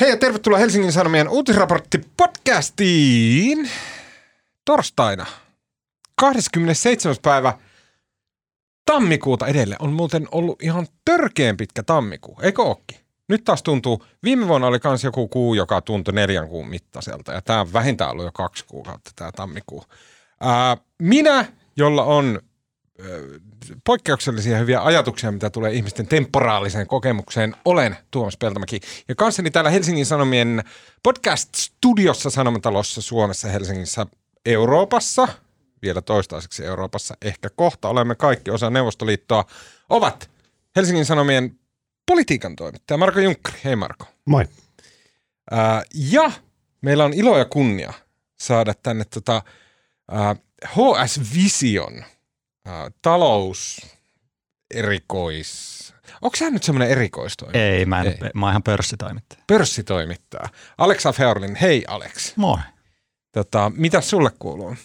Hei ja tervetuloa Helsingin Sanomien uutisraportti podcastiin torstaina 27. päivä tammikuuta edelleen. On muuten ollut ihan törkeen pitkä tammikuu, eikö ookin? Nyt taas tuntuu, viime vuonna oli kans joku kuu, joka tuntui neljän kuun mittaiselta ja tämä on vähintään ollut jo kaksi kuukautta tämä tammikuu. Ää, minä, jolla on poikkeuksellisia hyviä ajatuksia, mitä tulee ihmisten temporaaliseen kokemukseen. Olen Tuomas Peltomäki ja kanssani täällä Helsingin Sanomien podcast-studiossa Sanomatalossa Suomessa, Helsingissä, Euroopassa, vielä toistaiseksi Euroopassa, ehkä kohta olemme kaikki osa Neuvostoliittoa, ovat Helsingin Sanomien politiikan toimittaja Marko Junkkari. Hei Marko. Moi. Ää, ja meillä on ilo ja kunnia saada tänne tota, ää, HS Vision – talous erikois... Onko sä nyt semmoinen erikoistoimittaja? Ei, mä, en, Ei. mä oon ihan pörssitoimittaja. Pörssitoimittaja. Aleksa Feorlin, hei Alex. Moi. Tota, mitä sulle kuuluu?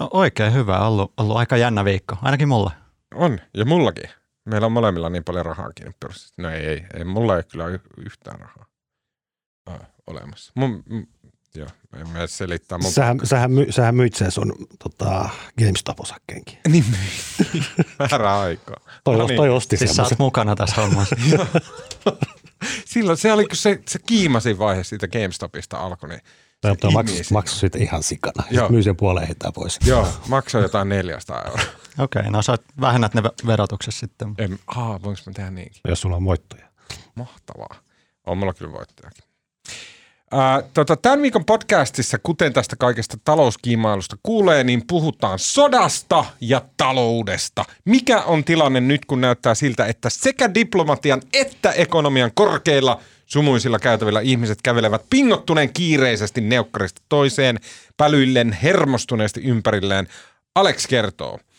No oikein hyvä, ollut, ollut aika jännä viikko, ainakin mulle. On, ja mullakin. Meillä on molemmilla niin paljon rahaa kiinni pörssissä. No ei, ei, ei mulla ei kyllä yhtään rahaa äh, olemassa. Mun, Joo, en mä selittää. Mun... Sähän, sähän, my, sähän myit sen sun tota, GameStop-osakkeenkin. Niin Väärä aikaa. Toi, no niin. toi osti siis sä mukana tässä hommassa. Silloin se oli, kun se, se kiimasin vaihe siitä GameStopista alkoi, niin toi maksu, maksu siitä ihan sikana. Joo. Myy sen puoleen heittää pois. Joo, maksoi jotain 400 euroa. Okei, okay, no sä vähennät ne verotuksessa sitten. En, aa, voinko mä tehdä niinkin? Jos sulla on voittoja. Mahtavaa. On mulla kyllä voittajakin. Ää, tota, tämän viikon podcastissa, kuten tästä kaikesta talouskiimailusta kuulee, niin puhutaan sodasta ja taloudesta. Mikä on tilanne nyt, kun näyttää siltä, että sekä diplomatian että ekonomian korkeilla sumuisilla käytävillä ihmiset kävelevät pingottuneen kiireisesti neukkarista toiseen, pälyillen hermostuneesti ympärilleen. Alex kertoo –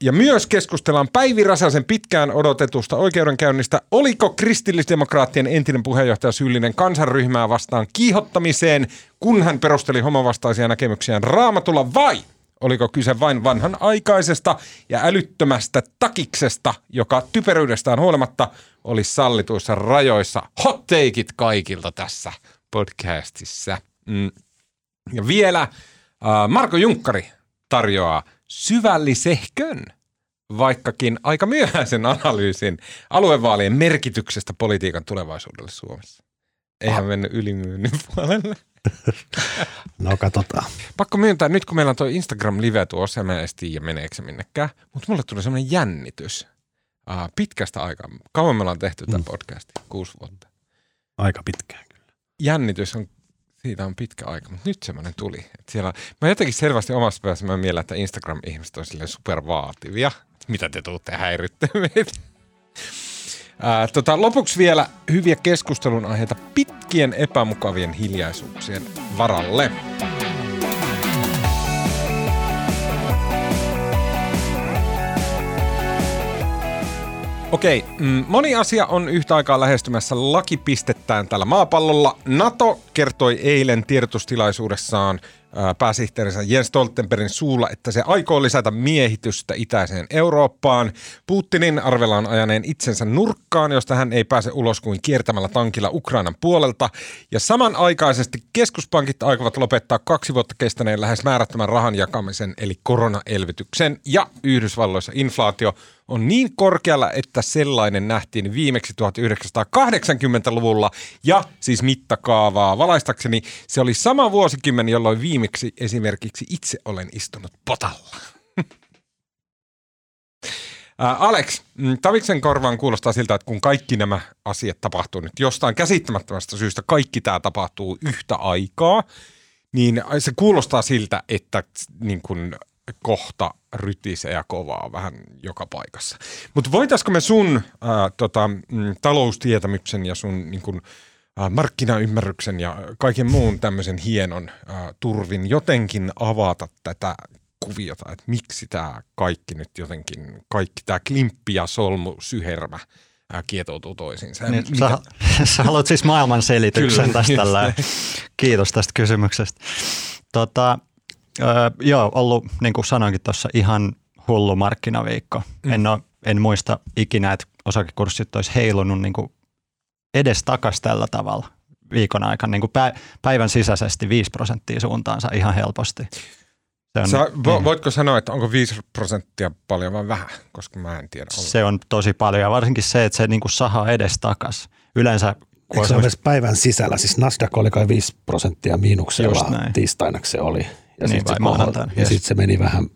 ja myös keskustellaan Päivi Räsäsen pitkään odotetusta oikeudenkäynnistä. Oliko kristillisdemokraattien entinen puheenjohtaja syyllinen kansanryhmää vastaan kiihottamiseen, kun hän perusteli homovastaisia näkemyksiään raamatulla vai oliko kyse vain vanhan aikaisesta ja älyttömästä takiksesta, joka typeryydestään huolimatta oli sallituissa rajoissa. Hot takeit kaikilta tässä podcastissa. Mm. Ja vielä uh, Marko Junkkari tarjoaa syvällisehkön, vaikkakin aika myöhäisen analyysin aluevaalien merkityksestä politiikan tulevaisuudelle Suomessa. Eihän ah. mennyt ylimyynnin puolelle. No katsotaan. Pakko myöntää, nyt kun meillä on tuo Instagram-live tuossa, mä en tiedä meneekö se minnekään, mutta mulle tuli semmoinen jännitys uh, pitkästä aikaa. Kauan me ollaan tehty tämän mm. podcastin? Kuusi vuotta. Aika pitkään kyllä. Jännitys on siitä on pitkä aika, mutta nyt semmoinen tuli. Että siellä, mä jotenkin selvästi omassa päässä mä mielen, että Instagram-ihmiset on silleen supervaativia. Mitä te tuutte häirittämään tota, lopuksi vielä hyviä keskustelun aiheita pitkien epämukavien hiljaisuuksien varalle. Okei, mm, moni asia on yhtä aikaa lähestymässä lakipistettään tällä maapallolla. NATO kertoi eilen tiedotustilaisuudessaan pääsihteerinsä Jens Stoltenbergin suulla, että se aikoo lisätä miehitystä itäiseen Eurooppaan. Putinin arvellaan ajaneen itsensä nurkkaan, josta hän ei pääse ulos kuin kiertämällä tankilla Ukrainan puolelta. Ja samanaikaisesti keskuspankit aikovat lopettaa kaksi vuotta kestäneen lähes määrättömän rahan jakamisen, eli koronaelvytyksen. Ja Yhdysvalloissa inflaatio on niin korkealla, että sellainen nähtiin viimeksi 1980-luvulla. Ja siis mittakaavaa valaistakseni se oli sama vuosikymmen, jolloin viimeksi esimerkiksi itse olen istunut potalla. Alex, mm, Taviksen korvaan kuulostaa siltä, että kun kaikki nämä asiat tapahtuu nyt jostain käsittämättömästä syystä, kaikki tämä tapahtuu yhtä aikaa, niin se kuulostaa siltä, että niin kun kohta rytisee ja kovaa vähän joka paikassa. Mutta voitaisiko me sun ää, tota, mm, taloustietämyksen ja sun niin kun, ää, markkinaymmärryksen ja kaiken muun tämmöisen hienon ää, turvin jotenkin avata tätä kuviota, että miksi tämä kaikki nyt jotenkin, kaikki tämä klimppi ja solmu syhermä kietoutuu toisiinsa. Niin, sä, sä haluat siis maailman selityksen Kyllä, tästä. Kiitos tästä kysymyksestä. Tota, Öö, joo, ollut, niin kuin sanoinkin tuossa, ihan hullu markkinaviikko. Mm. En, ole, en muista ikinä, että osakekurssit olisi heilunut niin kuin edes takas tällä tavalla viikon aikana niin kuin päivän sisäisesti 5 prosenttia suuntaansa ihan helposti. Se on, Sä, niin. Voitko sanoa, että onko 5 prosenttia paljon vai vähän, koska mä en tiedä. Se on tosi paljon ja varsinkin se, että se niin kuin sahaa edes takas. Yleensä Eikö se ole päivän sisällä? Siis Nasdaq oli kai 5 prosenttia miinuksella tiistaina se oli. Ja niin, sitten se, ja sit se meni vähän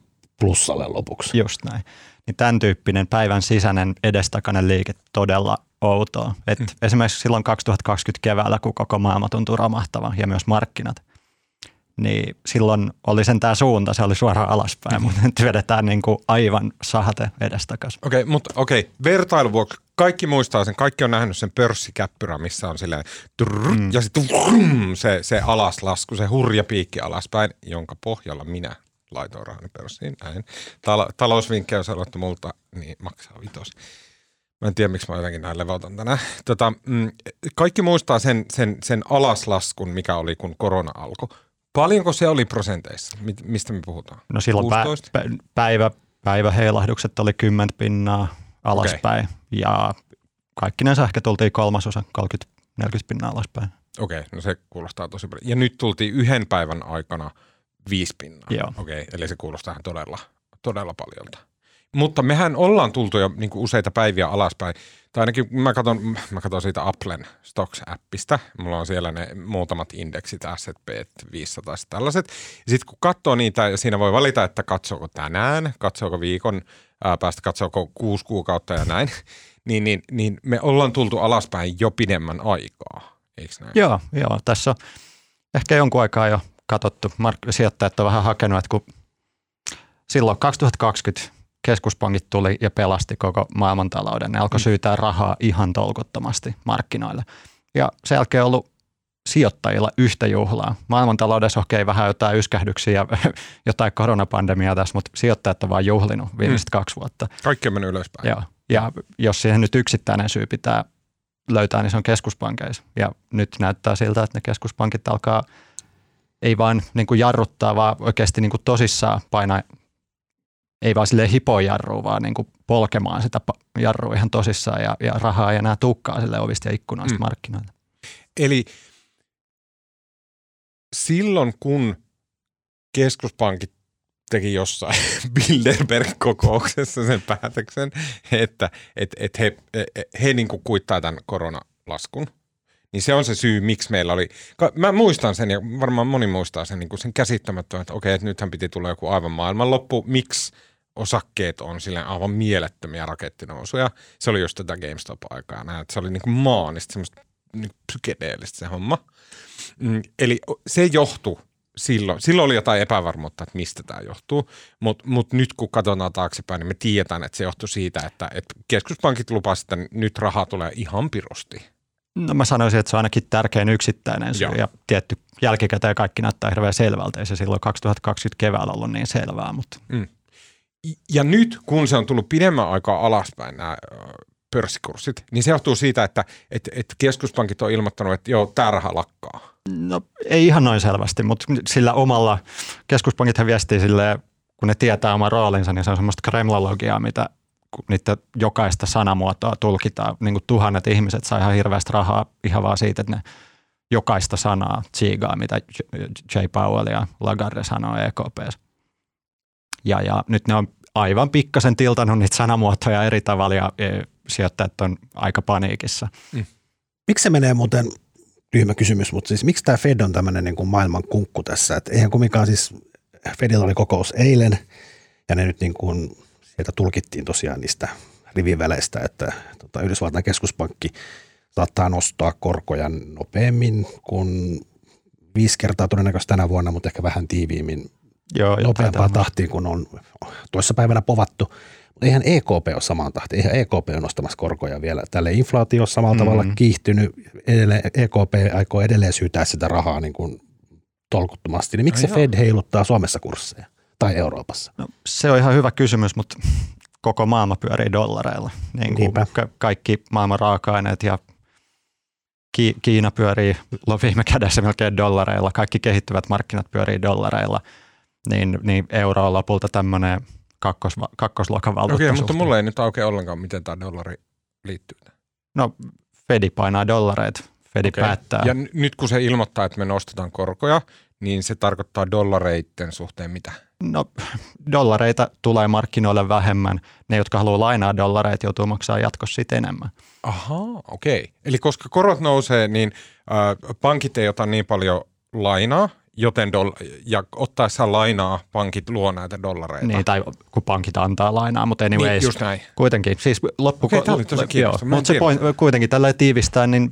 plussalle lopuksi. Just näin. Niin tämän tyyppinen päivän sisäinen edestakainen liike todella outoa. Et mm. Esimerkiksi silloin 2020 keväällä, kun koko maailma tuntuu romahtavan ja myös markkinat, niin silloin oli sen tämä suunta, se oli suoraan alaspäin, mutta nyt vedetään niin kuin aivan sahate edestakaisin. Okei, okay, mutta okei, okay. vertailun vuoksi kaikki muistaa sen, kaikki on nähnyt sen pörssikäppyrä, missä on silleen trrr, mm. ja sitten se, se alaslasku, se hurja piikki alaspäin, jonka pohjalla minä laitoin rahani pörssiin, näin. Tal- talousvinkkejä, jos haluatte multa, niin maksaa vitos. Mä en tiedä, miksi mä jotenkin näin levotan tänään. Tota, mm, kaikki muistaa sen, sen, sen alaslaskun, mikä oli, kun korona alkoi. Paljonko se oli prosenteissa? Mistä me puhutaan? No silloin pä- päivä, päiväheilahdukset oli 10 pinnaa alaspäin okay. ja kaikki ne ehkä tultiin kolmasosa, 30-40 pinnaa alaspäin. Okei, okay, no se kuulostaa tosi paljon. Ja nyt tultiin yhden päivän aikana viisi pinnaa. Joo. Okei, okay, eli se kuulostaa todella, todella paljolta. Mutta mehän ollaan tultu jo niin useita päiviä alaspäin. Tai ainakin mä katson, mä katson siitä Applen Stocks-appista. Mulla on siellä ne muutamat indeksit, S&P 500 ja tällaiset. Sitten kun katsoo niitä, siinä voi valita, että katsooko tänään, katsooko viikon ää, päästä, katsooko kuusi kuukautta ja näin. niin, niin, niin me ollaan tultu alaspäin jo pidemmän aikaa, eikö näin? Joo, joo. Tässä on ehkä jonkun aikaa jo katsottu. Mark- sijoittajat on vähän hakenut, että kun silloin 2020 keskuspankit tuli ja pelasti koko maailmantalouden. Ne alkoi mm. syytää rahaa ihan tolkuttomasti markkinoille. Ja sen jälkeen on ollut sijoittajilla yhtä juhlaa. Maailmantaloudessa okei okay, vähän jotain yskähdyksiä ja jotain koronapandemiaa tässä, mutta sijoittajat on vaan juhlinut viimeiset mm. kaksi vuotta. Kaikki on mennyt ylöspäin. Joo. Ja jos siihen nyt yksittäinen syy pitää löytää, niin se on keskuspankeissa. Ja nyt näyttää siltä, että ne keskuspankit alkaa ei vaan niin kuin jarruttaa, vaan oikeasti niin kuin tosissaan painaa ei vaan sille hipojarrua, vaan niin kuin polkemaan sitä jarrua ihan tosissaan ja, ja rahaa ei enää tukkaa sille ovista ja ikkunoista mm. markkinoilta. Eli silloin kun keskuspankit teki jossain Bilderberg-kokouksessa sen päätöksen, että et, et he, he, he niin kuin kuittaa tämän koronalaskun, niin se on se syy, miksi meillä oli, mä muistan sen ja varmaan moni muistaa sen, niin kuin sen käsittämättömän, että okei, että nythän piti tulla joku aivan maailmanloppu, miksi osakkeet on sille aivan mielettömiä rakettinousuja. Se oli just tätä GameStop-aikaa. Se oli niin kuin maanista, semmoista niin psykedeellistä se homma. Mm, eli se johtui silloin. Silloin oli jotain epävarmuutta, että mistä tämä johtuu, mutta mut nyt kun katsotaan taaksepäin, niin me tiedetään, että se johtui siitä, että, että keskuspankit lupasivat, että nyt rahaa tulee ihan pirusti. No mä sanoisin, että se on ainakin tärkein yksittäinen syy ja tietty jälkikäteen kaikki näyttää hirveän selvältä. Ei se silloin 2020 keväällä ollut niin selvää, mutta mm ja nyt, kun se on tullut pidemmän aikaa alaspäin nämä pörssikurssit, niin se johtuu siitä, että, että, että keskuspankit on ilmoittanut, että joo, tämä raha lakkaa. No ei ihan noin selvästi, mutta sillä omalla, keskuspankit viestii sille, kun ne tietää oman roolinsa, niin se on semmoista kremlologiaa, mitä niitä jokaista sanamuotoa tulkitaan. Niin kuin tuhannet ihmiset saa ihan hirveästi rahaa ihan vaan siitä, että ne jokaista sanaa tsiigaa, mitä J. Powell ja Lagarde sanoo EKPssä. Ja, ja nyt ne on aivan pikkasen tiltannut niitä sanamuotoja eri tavalla ja e, sijoittajat on aika paniikissa. Mm. Miksi se menee muuten, tyhmä kysymys, mutta siis miksi tämä Fed on tämmöinen niin kuin maailman kunkku tässä? Et eihän kumminkaan siis, Fedillä oli kokous eilen ja ne nyt niin kuin, sieltä tulkittiin tosiaan niistä riviväleistä, että tota, Yhdysvaltain keskuspankki saattaa nostaa korkoja nopeammin kuin viisi kertaa todennäköisesti tänä vuonna, mutta ehkä vähän tiiviimmin Joo, nopeampaan tahtiin, kun on toissa päivänä povattu. Eihän EKP ole samaan tahtiin, eihän EKP ole nostamassa korkoja vielä. Tälle inflaatio on samalla mm. tavalla kiihtynyt, edelleen, EKP aikoo edelleen syytää sitä rahaa niin kuin tolkuttomasti. Niin miksi no se Fed heiluttaa Suomessa kursseja tai Euroopassa? No, se on ihan hyvä kysymys, mutta koko maailma pyörii dollareilla. Niin kuin ka- kaikki maailman raaka-aineet ja Kiina pyörii viime kädessä melkein dollareilla, kaikki kehittyvät markkinat pyörii dollareilla – niin, niin euro on lopulta tämmöinen kakkos, kakkosluokan Okei, okay, mutta mulle ei nyt aukea ollenkaan, miten tämä dollari liittyy. No Fedi painaa dollareita. Fedi okay. päättää. Ja n- nyt kun se ilmoittaa, että me nostetaan korkoja, niin se tarkoittaa dollareitten suhteen mitä? No, dollareita tulee markkinoille vähemmän. Ne, jotka haluaa lainaa dollareita, joutuu maksaa jatkossa siitä enemmän. Ahaa, okei. Okay. Eli koska korot nousee, niin äh, pankit ei ota niin paljon lainaa, joten doll- ja ottaessa lainaa pankit luo näitä dollareita. Niin, tai kun pankit antaa lainaa, mutta anyways. Niin, just näin. Kuitenkin, siis loppu... Okei, tää oli tosi en Mutta se point, kuitenkin tällä tiivistää, niin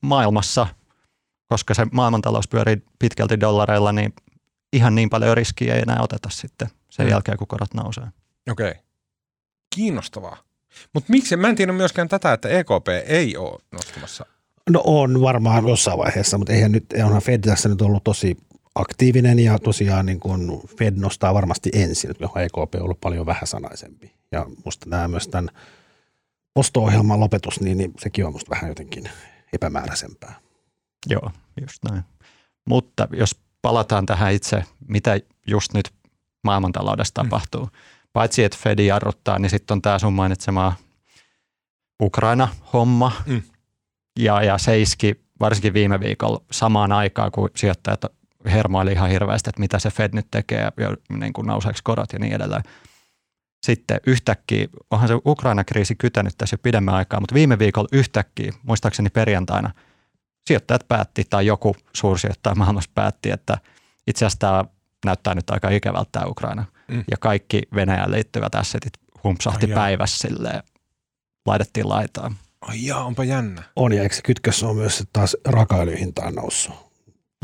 maailmassa, koska se maailmantalous pyörii pitkälti dollareilla, niin ihan niin paljon riskiä ei enää oteta sitten sen Mm. jälkeen, kun korot nousee. Okei. Okay. Kiinnostavaa. Mutta miksi? Mä en tiedä myöskään tätä, että EKP ei ole nostamassa. No on varmaan jossain vaiheessa, mutta eihän nyt, onhan Fed tässä nyt ollut tosi aktiivinen ja tosiaan niin kuin Fed nostaa varmasti ensin, johon EKP on ollut paljon vähäsanaisempi. Ja musta nämä myös tämän osto-ohjelman lopetus, niin, niin sekin on musta vähän jotenkin epämääräisempää. Joo, just näin. Mutta jos palataan tähän itse, mitä just nyt maailmantaloudessa Mm. tapahtuu. Paitsi että Fed jarruttaa, niin sitten on tämä sun mainitsema Ukraina-homma. Mm. Ja, ja se iski varsinkin viime viikolla samaan aikaan, kun sijoittajat hermoili ihan hirveästi, että mitä se Fed nyt tekee ja niin kuin nouseeko korot ja niin edelleen. Sitten yhtäkkiä, onhan se Ukraina-kriisi kytänyt tässä jo pidemmän aikaa, mutta viime viikolla yhtäkkiä, muistaakseni perjantaina, sijoittajat päätti tai joku suursijoittaja maailmassa päätti, että itse asiassa tämä näyttää nyt aika ikävältä tämä Ukraina. Mm. Ja kaikki Venäjään liittyvät assetit humpsahti Ai päivässä silleen, laitettiin laitaan. Ai jaa, onpa jännä. On ja eikö se kytkös on myös että taas raakaöljyn hinta on noussut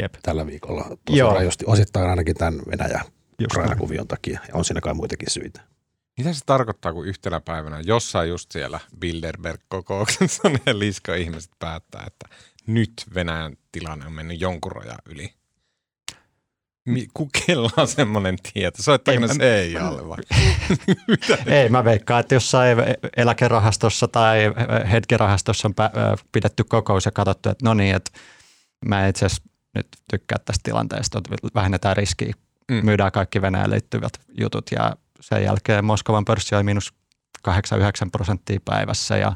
Jep. tällä viikolla tosi Joo. rajusti, osittain ainakin tämän Venäjä. Ukraina-kuvion takia ja on siinä kai muitakin syitä. Mitä se tarkoittaa, kun yhtenä päivänä jossain just siellä Bilderberg-kokouksessa ne lisko-ihmiset päättää, että nyt Venäjän tilanne on mennyt jonkun rajan yli? Mi- ku- Kella on semmoinen tieto? Soittaako Ei, ne mä- CIAlle vai? Ei, mä veikkaan, että jossain eläkerahastossa tai hetkerahastossa on pidetty kokous ja katsottu, että no niin, että mä itse asiassa nyt tykkää tästä tilanteesta, että vähennetään riskiä, Mm. myydään kaikki Venäjään liittyvät jutut ja sen jälkeen Moskovan pörssi oli miinus 8-9 prosenttia päivässä ja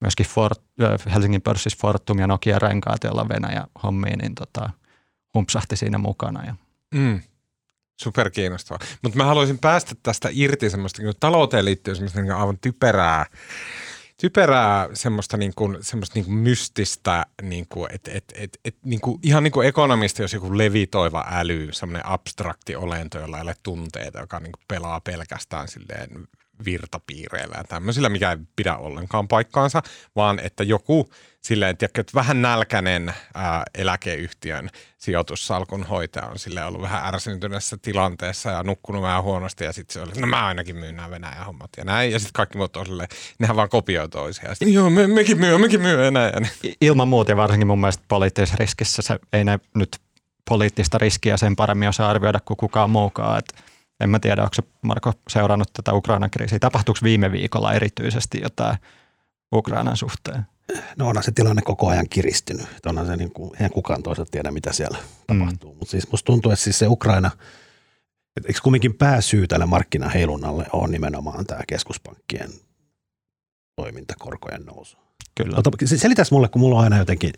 myöskin Fort, ö, Helsingin pörssissä Fortum ja Nokia renkaat, joilla on Venäjä hommiin, niin tota, humpsahti siinä mukana. Ja Mm. Super kiinnostavaa. Mutta mä haluaisin päästä tästä irti semmoista, kun talouteen liittyy semmoista niin aivan typerää, typerää semmoista, niin kuin, semmoista niin kuin mystistä, niin kuin, et, et, et, et, niin kuin, ihan niin kuin ekonomisti, jos joku levitoiva äly, semmoinen abstrakti olento, jolla ei ole tunteita, joka niin kuin pelaa pelkästään silleen virtapiireillä ja tämmöisillä, mikä ei pidä ollenkaan paikkaansa, vaan että joku silleen, tiedätkö, että vähän nälkäinen ää, eläkeyhtiön sijoitussalkun hoitaja on silleen ollut vähän ärsyntyneessä tilanteessa ja nukkunut vähän huonosti ja sitten se oli, no mä ainakin myyn nämä Venäjän hommat ja näin. Ja sitten kaikki muut on silleen, nehän vaan kopioi toisiaan. Sitten, joo, me, mekin myy, mekin myy. Ja niin. Ilman muuta ja varsinkin mun mielestä poliittisessa riskissä se ei ne nyt poliittista riskiä sen paremmin osaa arvioida kuin kukaan muukaan. Et en mä tiedä, onko se Marko seurannut tätä Ukrainan kriisiä. Tapahtuuko viime viikolla erityisesti jotain Ukrainan suhteen? No onhan se tilanne koko ajan kiristynyt. Että onhan se niin kuin, eihän kukaan toisaalta tiedä, mitä siellä Mm. tapahtuu. Mutta siis musta tuntuu, että siis se Ukraina, että eikö kumminkin pääsyy tälle markkinaheilunnalle on nimenomaan tämä keskuspankkien toiminta, korkojen nousu. Kyllä. Ota, se- selitäs mulle, kun mulla on aina jotenkin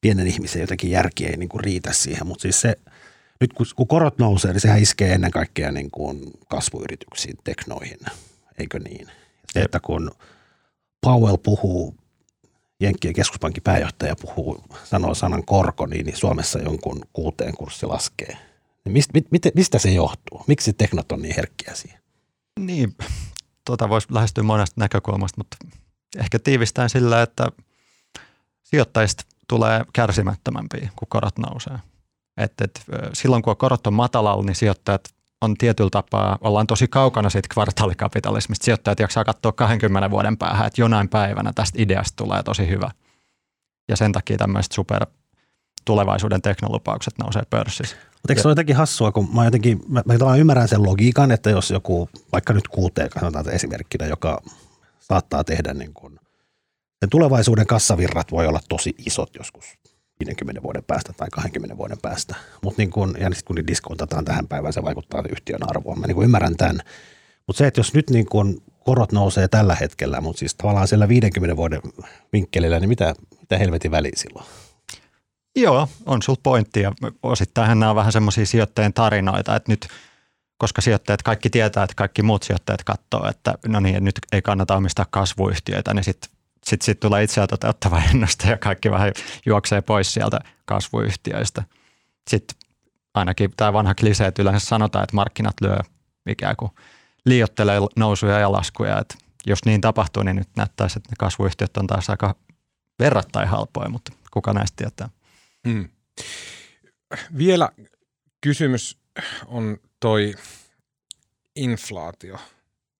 pienen ihmisen jotenkin järki ei niin kuin riitä siihen, mutta siis se, nyt kun, kun korot nousee, niin sehän iskee ennen kaikkea niin kuin kasvuyrityksiin, teknoihin, eikö niin? Se, että kun Powell puhuu, Jenkkien keskuspankin pääjohtaja puhuu, sanoo sanan korko, niin, niin Suomessa jonkun kuuteen kurssi laskee. Niin mist, mit, mit, mistä se johtuu? Miksi teknot on niin herkkiä siihen? Niin, tota voisi lähestyä monesta näkökulmasta, mutta ehkä tiivistään sillä, että sijoittajista tulee kärsimättömämpiä, kun korot nousee. Et, et, ö, silloin kun korot on matalalla, niin sijoittajat on tietyllä tapaa, ollaan tosi kaukana siitä kvartaalikapitalismista. Sijoittajat jaksaa katsoa 20 vuoden päähän, että jonain päivänä tästä ideasta tulee tosi hyvä. Ja sen takia tämmöiset super tulevaisuuden teknolupaukset nousee pörssissä. Mutta eikö se ole jotenkin hassua, kun mä jotenkin, mä, mä ymmärrän sen logiikan, että jos joku, vaikka nyt kuuteen, sanotaan että esimerkkinä, joka saattaa tehdä niin kuin, tulevaisuuden kassavirrat voi olla tosi isot joskus 50 vuoden päästä tai 20 vuoden päästä. Mutta niin kun, ja sitten kun niitä diskontataan tähän päivään, se vaikuttaa yhtiön arvoon. Mä niin ymmärrän tämän. Mutta se, että jos nyt niin kun korot nousee tällä hetkellä, mutta siis tavallaan siellä 50 vuoden vinkkelillä, niin mitä, mitä helvetin väliä silloin? Joo, on sulla pointti ja osittain nämä on vähän semmoisia sijoittajien tarinoita, että nyt koska sijoittajat kaikki tietää, että kaikki muut sijoittajat katsoo, että no niin, nyt ei kannata omistaa kasvuyhtiöitä, niin sitten sit, sit tulee itseä toteuttava ennuste ja kaikki vähän juoksee pois sieltä kasvuyhtiöistä. Sitten ainakin tämä vanha klise, että yleensä sanotaan, että markkinat lyö ikään kuin liiottelee nousuja ja laskuja. Että jos niin tapahtuu, niin nyt näyttäisi, että ne kasvuyhtiöt on taas aika verrattain halpoja, mutta kuka näistä tietää? Hmm. Vielä kysymys on toi inflaatio.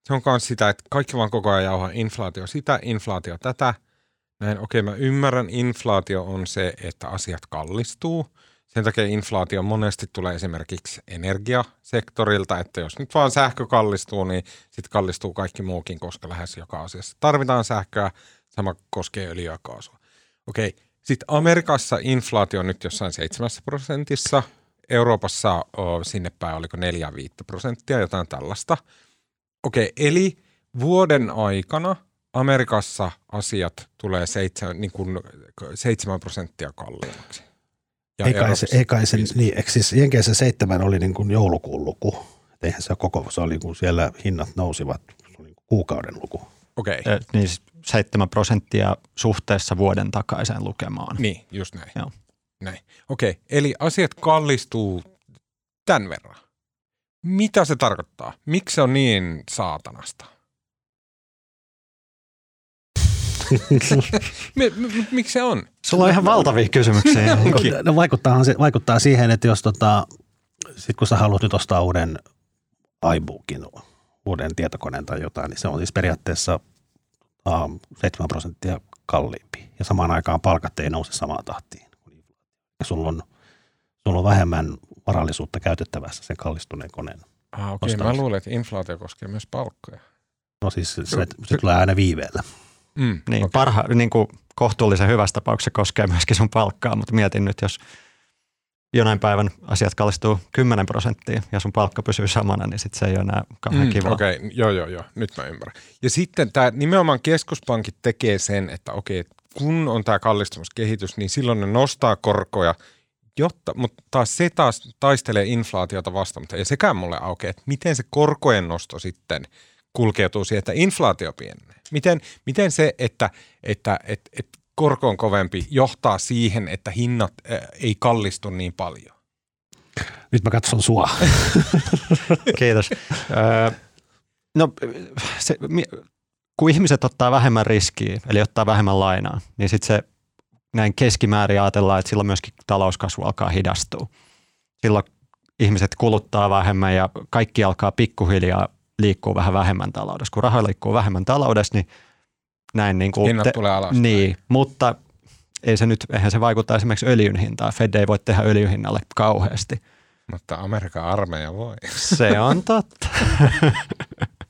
Se on myös sitä, että kaikki vaan koko ajan jauhaa inflaatio sitä, inflaatio tätä. Näin, okei, mä ymmärrän, inflaatio on se, että asiat kallistuu – sen takia inflaatio monesti tulee esimerkiksi energiasektorilta, että jos nyt vaan sähkö kallistuu, niin sitten kallistuu kaikki muukin, koska lähes joka asiassa tarvitaan sähköä. Sama koskee öljyä ja kaasua. Okei, sitten Amerikassa inflaatio on nyt jossain 7 prosentissa. Euroopassa sinne päin oliko 4-5 prosenttia, jotain tällaista. Okei, eli vuoden aikana Amerikassa asiat tulee 7, niin kuin 7 prosenttia kalliimmaksi. Ja ei kai se, ei kai se niin, eikö siis Jenkeissä seitsemän oli niin kuin joulukuun luku. Et eihän se koko, se oli kun siellä hinnat nousivat, se oli niin kuukauden luku. Okei. Okay. Niin 7 prosenttia suhteessa vuoden takaiseen lukemaan. Niin, just näin. Joo. Näin. Okei, okay. eli asiat kallistuu tämän verran. Mitä se tarkoittaa? Miksi se on niin saatanasta? Miksi se on? Sulla on ihan valtavia kysymyksiä. no, vaikuttaahan se, vaikuttaa siihen, että jos tota, sit kun sä haluat nyt ostaa uuden iBookin, uuden tietokoneen tai jotain, niin se on siis periaatteessa um, 7 prosenttia kalliimpi. Ja samaan aikaan palkat ei nouse samaan tahtiin. Ja sulla on, sulla on vähemmän varallisuutta käytettävässä sen kallistuneen koneen. Ah, okei. Okay. Mä luulen, että inflaatio koskee myös palkkoja. No siis se, se, se tulee aina viiveellä. Mm, niin, okay. parha, niin kuin kohtuullisen hyvässä tapauksessa koskee myöskin sun palkkaa, mutta mietin nyt, jos jonain päivän asiat kallistuu 10 prosenttia ja sun palkka pysyy samana, niin sit se ei ole enää kauhean mm, kiva. Okei, okay. joo, joo, joo, nyt mä ymmärrän. Ja sitten tämä nimenomaan keskuspankit tekee sen, että okei, okay, kun on tämä kallistumiskehitys, niin silloin ne nostaa korkoja, jotta, mutta taas se taas taistelee inflaatiota vastaan, mutta ei sekään mulle aukeaa, että miten se korkojen nosto sitten kulkeutuu siihen, että inflaatio pienenee. Miten, miten se, että, että, että, että korko on kovempi, johtaa siihen, että hinnat äh, ei kallistu niin paljon? Nyt mä katson sua. Kiitos. no, se, kun ihmiset ottaa vähemmän riskiä, eli ottaa vähemmän lainaa, niin sitten se näin keskimäärin ajatellaan, että silloin myöskin talouskasvu alkaa hidastua. Silloin ihmiset kuluttaa vähemmän ja kaikki alkaa pikkuhiljaa liikkuu vähän vähemmän taloudessa. Kun raha liikkuu vähemmän taloudessa, niin näin niin kuin Hinnat te, tulee alas. Niin, mutta ei se nyt, eihän se vaikuttaa esimerkiksi öljyn hintaan. Fed ei voi tehdä öljyhinnalle kauheasti. Mutta Amerikan armeija voi. Se on totta.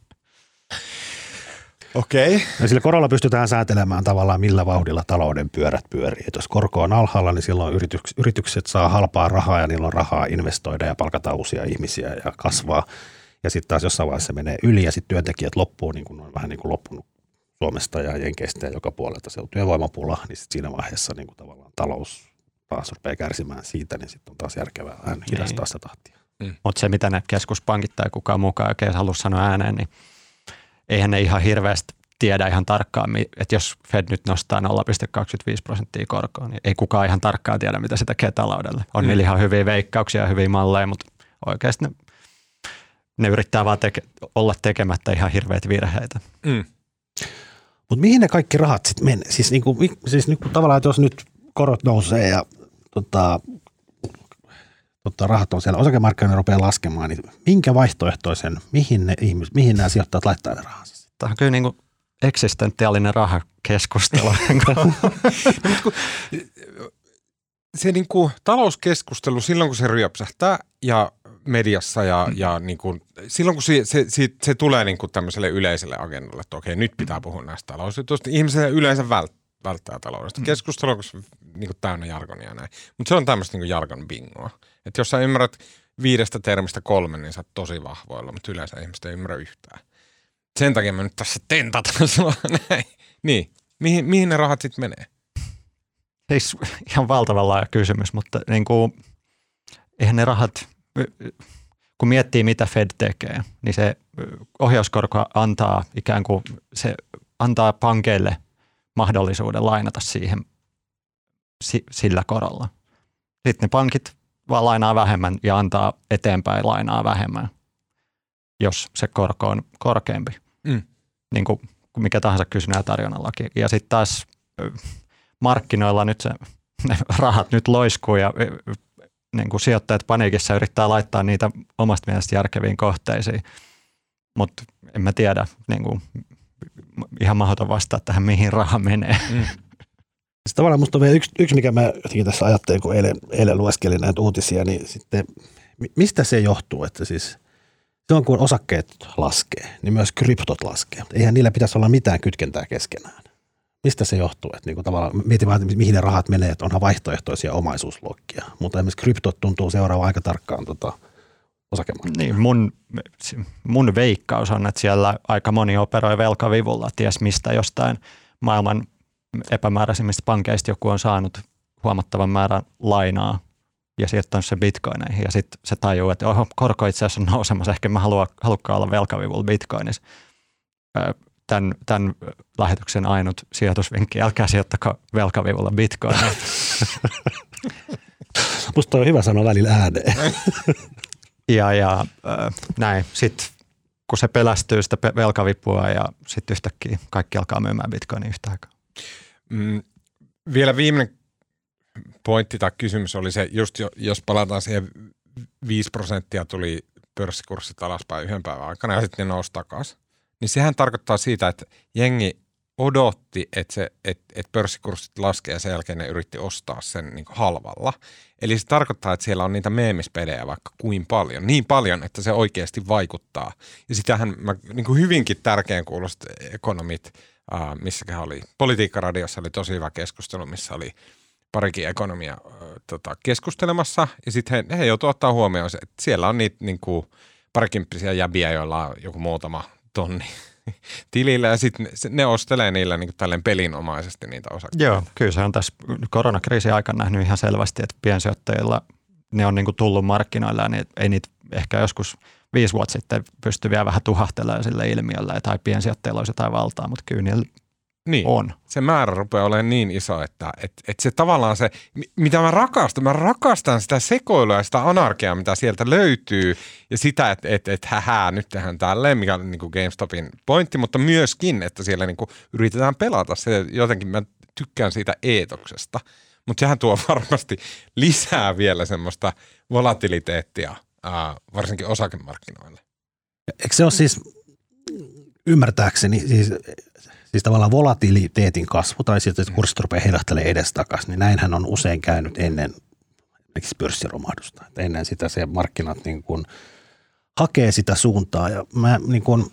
Okei. Okay. Ja sillä korolla pystytään säätelemään tavallaan millä vauhdilla talouden pyörät pyörii. Et jos korko on alhaalla, niin silloin yrityks, yritykset saa halpaa rahaa ja niillä on rahaa investoida ja palkata uusia ihmisiä ja kasvaa. Ja sitten taas jossain vaiheessa se menee yli ja sitten työntekijät loppuu, niin kuin on vähän niin kuin loppunut Suomesta ja Jenkeistä ja joka puolelta se on työvoimapula, niin sit siinä vaiheessa niin kuin tavallaan talous taas rupeaa kärsimään siitä, niin sitten on taas järkevää vähän niin. hidastaa sitä tahtia. Mm. Mutta se, mitä ne keskuspankit tai kukaan mukaan oikein halua sanoa ääneen, niin eihän ne ihan hirveästi tiedä ihan tarkkaan, että jos Fed nyt nostaa 0,25 prosenttia korkoa, niin ei kukaan ihan tarkkaan tiedä, mitä se tekee taloudelle. On mm. niillä ihan hyviä veikkauksia ja hyviä malleja, mutta oikeasti ne ne yrittää vaan teke, olla tekemättä ihan hirveitä virheitä. Mm. Mutta mihin ne kaikki rahat sitten menee? Siis, niinku, siis niinku, tavallaan, että jos nyt korot nousee ja tota, tota, rahat on siellä, osakemarkkinoilla rupeaa laskemaan, niin minkä vaihtoehtoisen, mihin, ne ihmis, mihin nämä sijoittajat laittaa ne rahansa? Tämä on kyllä niin kuin eksistentiaalinen rahakeskustelu. no, se niin kuin, talouskeskustelu silloin, kun se ryöpsähtää ja mediassa ja, mm. ja niin kuin, silloin kun se, se, se, se tulee niin kuin tämmöiselle yleiselle agendalle, että okei, nyt pitää puhua näistä talousjutuista, niin ihmiset yleensä vält, välttää taloudesta. Mm. Keskustelu on niin kuin täynnä jargonia ja näin. Mutta se on tämmöistä niin jargon bingoa. Että jos sä ymmärrät viidestä termistä kolme, niin sä oot tosi vahvoilla, mutta yleensä ihmiset ei ymmärrä yhtään. Sen takia mä nyt tässä tentataan sua näin. Niin, mihin, mihin ne rahat sitten menee? Siis ihan valtavan laaja kysymys, mutta niin kuin, eihän ne rahat, kun miettii mitä Fed tekee, niin se ohjauskorko antaa ikään kuin, se antaa pankeille mahdollisuuden lainata siihen sillä korolla. Sitten ne pankit vaan lainaa vähemmän ja antaa eteenpäin lainaa vähemmän, jos se korko on korkeampi. Mm. Niin kuin mikä tahansa kysynnän ja tarjonnan laki. Ja sitten taas markkinoilla nyt se, ne rahat nyt loiskuu ja niin kuin sijoittajat paniikissa yrittää laittaa niitä omasta mielestä järkeviin kohteisiin. Mutta en mä tiedä, niin kuin, ihan mahdoton vastaa tähän, mihin raha menee. Mm. Sitten tavallaan musta on vielä yksi, yksi, mikä mä jotenkin tässä ajattelin, kun eilen, eilen lueskelin näitä uutisia, niin sitten mistä se johtuu, että siis silloin kun osakkeet laskee, niin myös kryptot laskee. Eihän niillä pitäisi olla mitään kytkentää keskenään. Mistä se johtuu? Että niin kuin tavallaan mietin vaan, että mihin ne rahat menee, että onhan vaihtoehtoisia omaisuusluokkia. Mutta esimerkiksi kryptot tuntuu seuraava aika tarkkaan tota, Niin, mun, mun veikkaus on, että siellä aika moni operoi velkavivulla, ties mistä jostain maailman epämääräisimmistä pankeista joku on saanut huomattavan määrän lainaa ja sijoittanut se bitcoineihin ja sitten se tajuu, että oho, korko itse asiassa on nousemassa, ehkä mä haluan, halukkaan olla velkavivulla bitcoinissa. Tämän, tämän lähetyksen ainut sijoitusvinkki, älkää sijoittako velkavivulla bitcoinissa. Musta on hyvä sanoa välillä ääneen. ja, ja näin, sitten kun se pelästyy sitä velkavipua ja sitten yhtäkkiä kaikki alkaa myymään bitcoinia yhtä aikaa. Mm, vielä viimeinen pointti tai kysymys oli se, just jo, jos palataan siihen 5 prosenttia tuli pörssikurssit alaspäin yhden päivän aikana ja sitten ne nousi takaisin, niin sehän tarkoittaa siitä, että jengi odotti, että, se, että, että pörssikurssit laskee ja sen jälkeen ne yritti ostaa sen niin halvalla. Eli se tarkoittaa, että siellä on niitä meemispelejä vaikka kuin paljon. Niin paljon, että se oikeasti vaikuttaa. Ja sitähän mä niin kuin hyvinkin tärkeän kuulosta ekonomit – uh, missäkään oli, Politiikkaradiossa oli tosi hyvä keskustelu, missä oli parikin ekonomia uh, tota, keskustelemassa. Ja sitten he, he joutuivat ottaa huomioon että siellä on niitä niin kuin, parikymppisiä jäbiä, joilla on joku muutama tonni tilillä ja sitten ne, ostelee niillä niin tälleen pelinomaisesti niitä osakkeita. Joo, kyllä se on tässä koronakriisin aikana nähnyt ihan selvästi, että piensijoittajilla ne on niin kuin tullut markkinoilla ja niin ei niitä ehkä joskus – viisi vuotta sitten pystyi vielä vähän tuhahtelemaan sille ilmiölle, tai piensijoittajilla olisi jotain valtaa, mutta kyllä niillä niin. on. Se määrä rupeaa olemaan niin iso, että, että, että se tavallaan se, mitä mä rakastan, mä rakastan sitä sekoilua ja sitä anarkiaa, mitä sieltä löytyy ja sitä, että, että, että hähää, nyt tehdään tälleen, mikä on niin kuin GameStopin pointti, mutta myöskin, että siellä niin kuin yritetään pelata. Se jotenkin mä tykkään siitä eetoksesta, mutta sehän tuo varmasti lisää vielä semmoista volatiliteettia – varsinkin osakemarkkinoille. Eikö se ole siis ymmärtääkseni, siis, siis tavallaan volatiliteetin kasvu tai sitten, että kurssit rupeaa heilahtelemaan edestakaisin, niin näinhän on usein käynyt ennen esimerkiksi pörssiromahdusta. Että ennen sitä se markkinat niin kuin hakee sitä suuntaa ja mä niin kuin,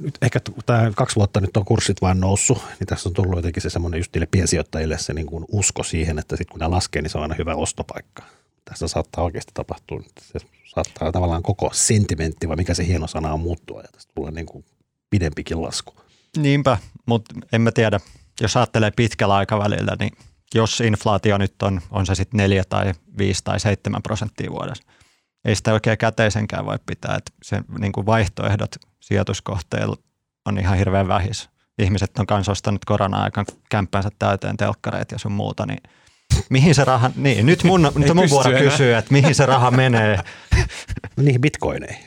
nyt ehkä tämä kaksi vuotta nyt on kurssit vain noussut, niin tässä on tullut jotenkin se semmoinen just niille piensijoittajille se niin kuin usko siihen, että sitten kun ne laskee, niin se on aina hyvä ostopaikka. Tässä saattaa oikeasti tapahtua, se saattaa tavallaan koko sentimentti vai mikä se hieno sana on muuttua ja tästä tulee niin kuin pidempikin lasku. Niinpä, mutta en mä tiedä. Jos ajattelee pitkällä aikavälillä, niin jos inflaatio nyt on, on se sitten 4 tai 5 tai 7 prosenttia vuodessa, ei sitä oikein käteisenkään voi pitää. Että se niin kuin vaihtoehdot sijoituskohteilla on ihan hirveän vähis. Ihmiset on kanssa ostanut korona-aikaan kämppänsä täyteen telkkareita ja sun muuta, niin – Mihin se raha, niin nyt mun, nyt mun vuoro kysyä, että mihin se raha menee. Niihin bitcoineihin.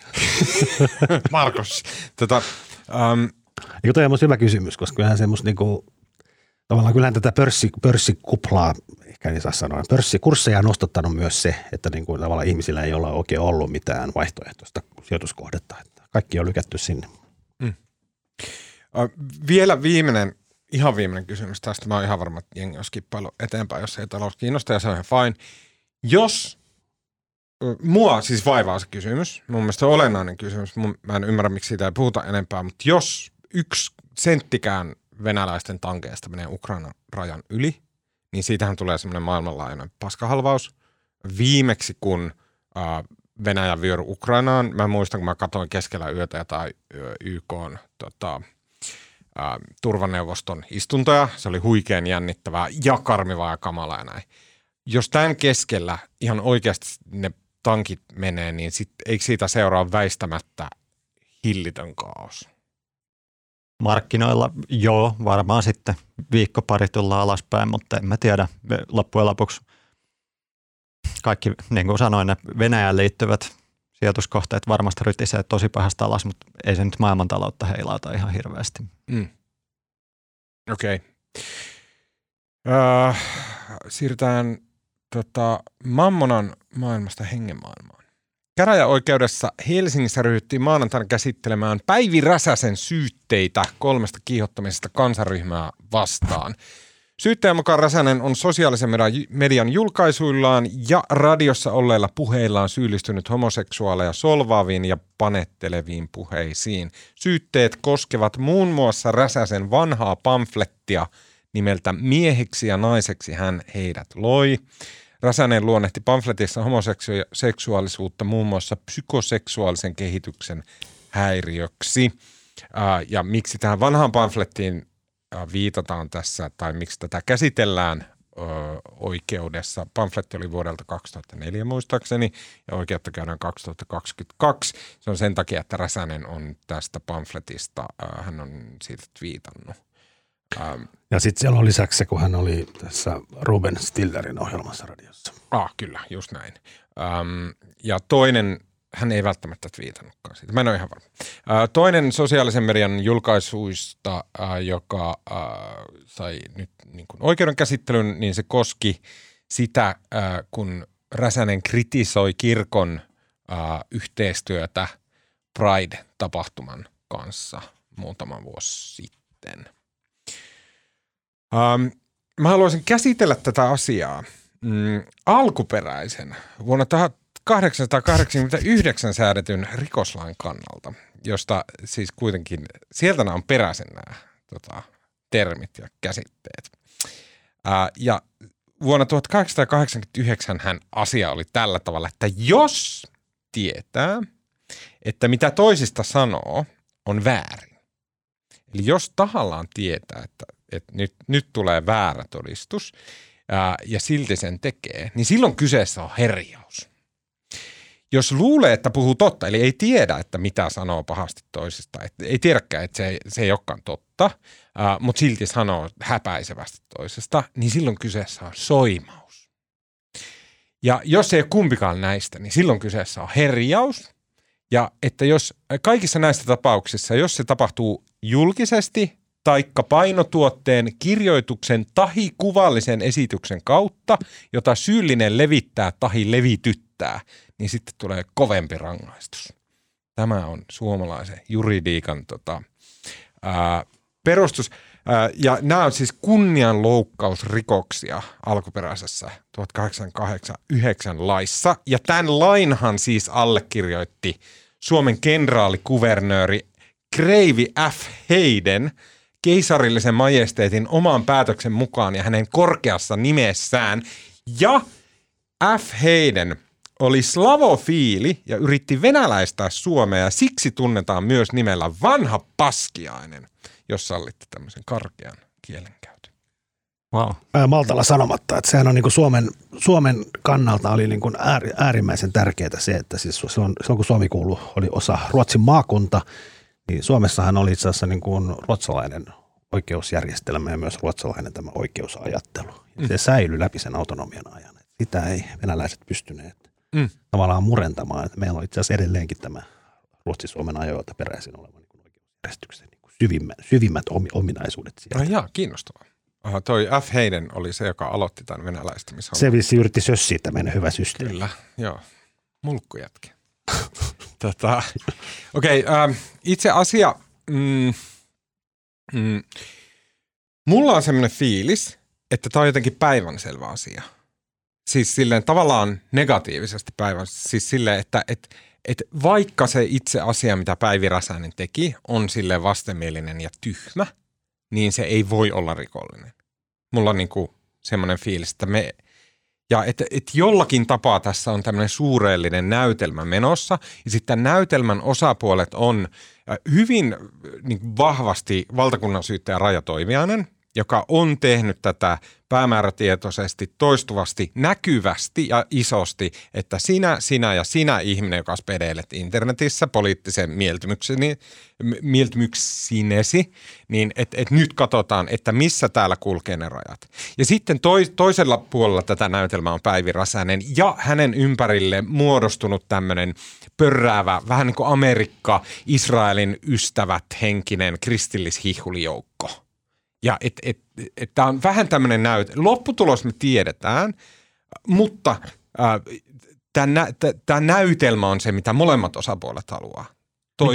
Markus, tota, um, Eikö toi on hyvä kysymys, koska kyllähän semmoista niinku, tavallaan kyllähän tätä pörssi, pörssikuplaa, ehkä niin saa sanoa, pörssikursseja on nostattanut myös se, että niin kuin tavallaan ihmisillä ei ole oikein ollut mitään vaihtoehtoista sijoituskohdetta. Että kaikki on lykätty sinne. Mm. Vielä viimeinen ihan viimeinen kysymys tästä. Mä oon ihan varma, että jengi on skippailu eteenpäin, jos ei talous kiinnosta ja se on ihan fine. Jos mua siis vaivaa se kysymys, mun mielestä se on olennainen kysymys, mun, mä en ymmärrä miksi siitä ei puhuta enempää, mutta jos yksi senttikään venäläisten tankeista menee Ukrainan rajan yli, niin siitähän tulee semmoinen maailmanlaajuinen paskahalvaus. Viimeksi kun äh, Venäjän vyöry Ukrainaan. Mä muistan, kun mä katsoin keskellä yötä jotain YK on, tota, ää, turvaneuvoston istuntoja. Se oli huikean jännittävää ja karmivaa ja kamalaa ja näin. Jos tämän keskellä ihan oikeasti ne tankit menee, niin sit, eikö siitä seuraa väistämättä hillitön kaos? Markkinoilla joo, varmaan sitten viikko pari tullaan alaspäin, mutta en mä tiedä loppujen lopuksi kaikki, niin kuin sanoin, ne Venäjään liittyvät sijoituskohteet varmasti rytisee tosi pahasta alas, mutta ei se nyt maailmantaloutta heilauta ihan hirveästi. Mm. Okei. Okay. Öö, siirrytään tota, Mammonan maailmasta hengenmaailmaan. Käräjäoikeudessa Helsingissä ryhdyttiin maanantaina käsittelemään Päivi Räsäsen syytteitä kolmesta kiihottamisesta kansaryhmää vastaan. Syyttäjän mukaan Räsänen on sosiaalisen median julkaisuillaan ja radiossa olleilla puheillaan syyllistynyt homoseksuaaleja solvaaviin ja panetteleviin puheisiin. Syytteet koskevat muun muassa Räsäsen vanhaa pamflettia nimeltä Mieheksi ja naiseksi hän heidät loi. Räsänen luonnehti pamfletissa homoseksuaalisuutta muun muassa psykoseksuaalisen kehityksen häiriöksi. Ja miksi tähän vanhaan pamflettiin viitataan tässä, tai miksi tätä käsitellään oikeudessa. Pamfletti oli vuodelta 2004 muistaakseni, ja oikeutta käydään 2022. Se on sen takia, että Räsänen on tästä pamfletista, hän on siitä viitannut. Ja sitten siellä on lisäksi se, kun hän oli tässä Ruben Stillerin ohjelmassa radiossa. Ah, kyllä, just näin. Ja toinen, hän ei välttämättä viitannutkaan siitä. Mä en ole ihan varma. Toinen sosiaalisen median julkaisuista, joka sai nyt niin kuin oikeuden käsittelyn, niin se koski sitä, kun Räsänen kritisoi kirkon yhteistyötä Pride-tapahtuman kanssa muutama vuosi sitten – mä haluaisin käsitellä tätä asiaa mm, alkuperäisen vuonna 1889 säädetyn rikoslain kannalta, josta siis kuitenkin, sieltä nämä on peräisin nämä tota, termit ja käsitteet. Uh, ja vuonna 1889 hän asia oli tällä tavalla, että jos tietää, että mitä toisista sanoo, on väärin. Eli jos tahallaan tietää, että että nyt, nyt tulee väärä todistus ää, ja silti sen tekee, niin silloin kyseessä on herjaus. Jos luulee, että puhuu totta, eli ei tiedä, että mitä sanoo pahasti toisesta, että ei tiedäkään, että se se ei olekaan totta, ää, mutta silti sanoo häpäisevästi toisesta, niin silloin kyseessä on soimaus. Ja jos ei ole kumpikaan näistä, niin silloin kyseessä on herjaus. Ja että jos kaikissa näistä tapauksissa, jos se tapahtuu julkisesti taikka painotuotteen kirjoituksen tahi kuvallisen esityksen kautta, jota syyllinen levittää tahi levityttää, niin sitten tulee kovempi rangaistus. Tämä on suomalaisen juridiikan tota, ää, perustus. Ää, ja nämä on siis kunnianloukkausrikoksia alkuperäisessä 1889 laissa. Ja tämän lainhan siis allekirjoitti Suomen kenraalikuvernööri Kreivi F. Heiden – keisarillisen majesteetin oman päätöksen mukaan ja hänen korkeassa nimessään. Ja F. Heiden oli slavofiili ja yritti venäläistää Suomea ja siksi tunnetaan myös nimellä vanha paskiainen, jos sallitte tämmöisen karkean kielenkäytön. Wow. Maltalla sanomatta, että sehän on niin kuin Suomen, Suomen kannalta oli niin kuin äärimmäisen tärkeää se, että siis silloin, silloin kun Suomi kuului, oli osa Ruotsin maakunta – niin Suomessahan oli itse asiassa niin kuin ruotsalainen oikeusjärjestelmä ja myös ruotsalainen tämä oikeusajattelu. Mm. Se säilyi läpi sen autonomian ajan. Sitä ei venäläiset pystyneet mm. tavallaan murentamaan. Että meillä on itse asiassa edelleenkin tämä Ruotsi-Suomen ajoilta peräisin oleva niin oikeusjärjestyksen niin kuin syvimmät, syvimmät ominaisuudet sieltä. No jaa, kiinnostavaa. Aha, toi F. Heiden oli se, joka aloitti tämän venäläistämisen. Se vissi yritti sössiä meidän hyvä systeemi. Kyllä, joo. Mulkkujätkä. tota, Okei, okay, ähm, itse asia, mm, mm, mulla on semmoinen fiilis, että tämä on jotenkin päivänselvä asia. Siis silleen tavallaan negatiivisesti päivän, siis silleen, että et, et vaikka se itse asia, mitä Päivi Räsänen teki, on sille vastenmielinen ja tyhmä, niin se ei voi olla rikollinen. Mulla on niinku semmoinen fiilis, että me, Ja että et jollakin tapaa tässä on tämmöinen suureellinen näytelmä menossa. Ja sitten näytelmän osapuolet on äh, hyvin niin vahvasti valtakunnan syyttäjä rajatoimijainen, joka on tehnyt tätä päämäärätietoisesti, toistuvasti, näkyvästi ja isosti, että sinä, sinä ja sinä ihminen, joka spedeilet internetissä poliittisen mieltymyksinesi, niin että et nyt katsotaan, että missä täällä kulkee ne rajat. Ja sitten toi, toisella puolella tätä näytelmää on Päivi Räsänen ja hänen ympärille muodostunut tämmöinen pörräävä, vähän niin kuin Amerikka, Israelin ystävät henkinen kristillishihulijoukko – ja että et, et, et tämä on vähän tämmöinen näyte. Lopputulos me tiedetään, mutta äh, tämä näytelmä on se, mitä molemmat osapuolet haluaa.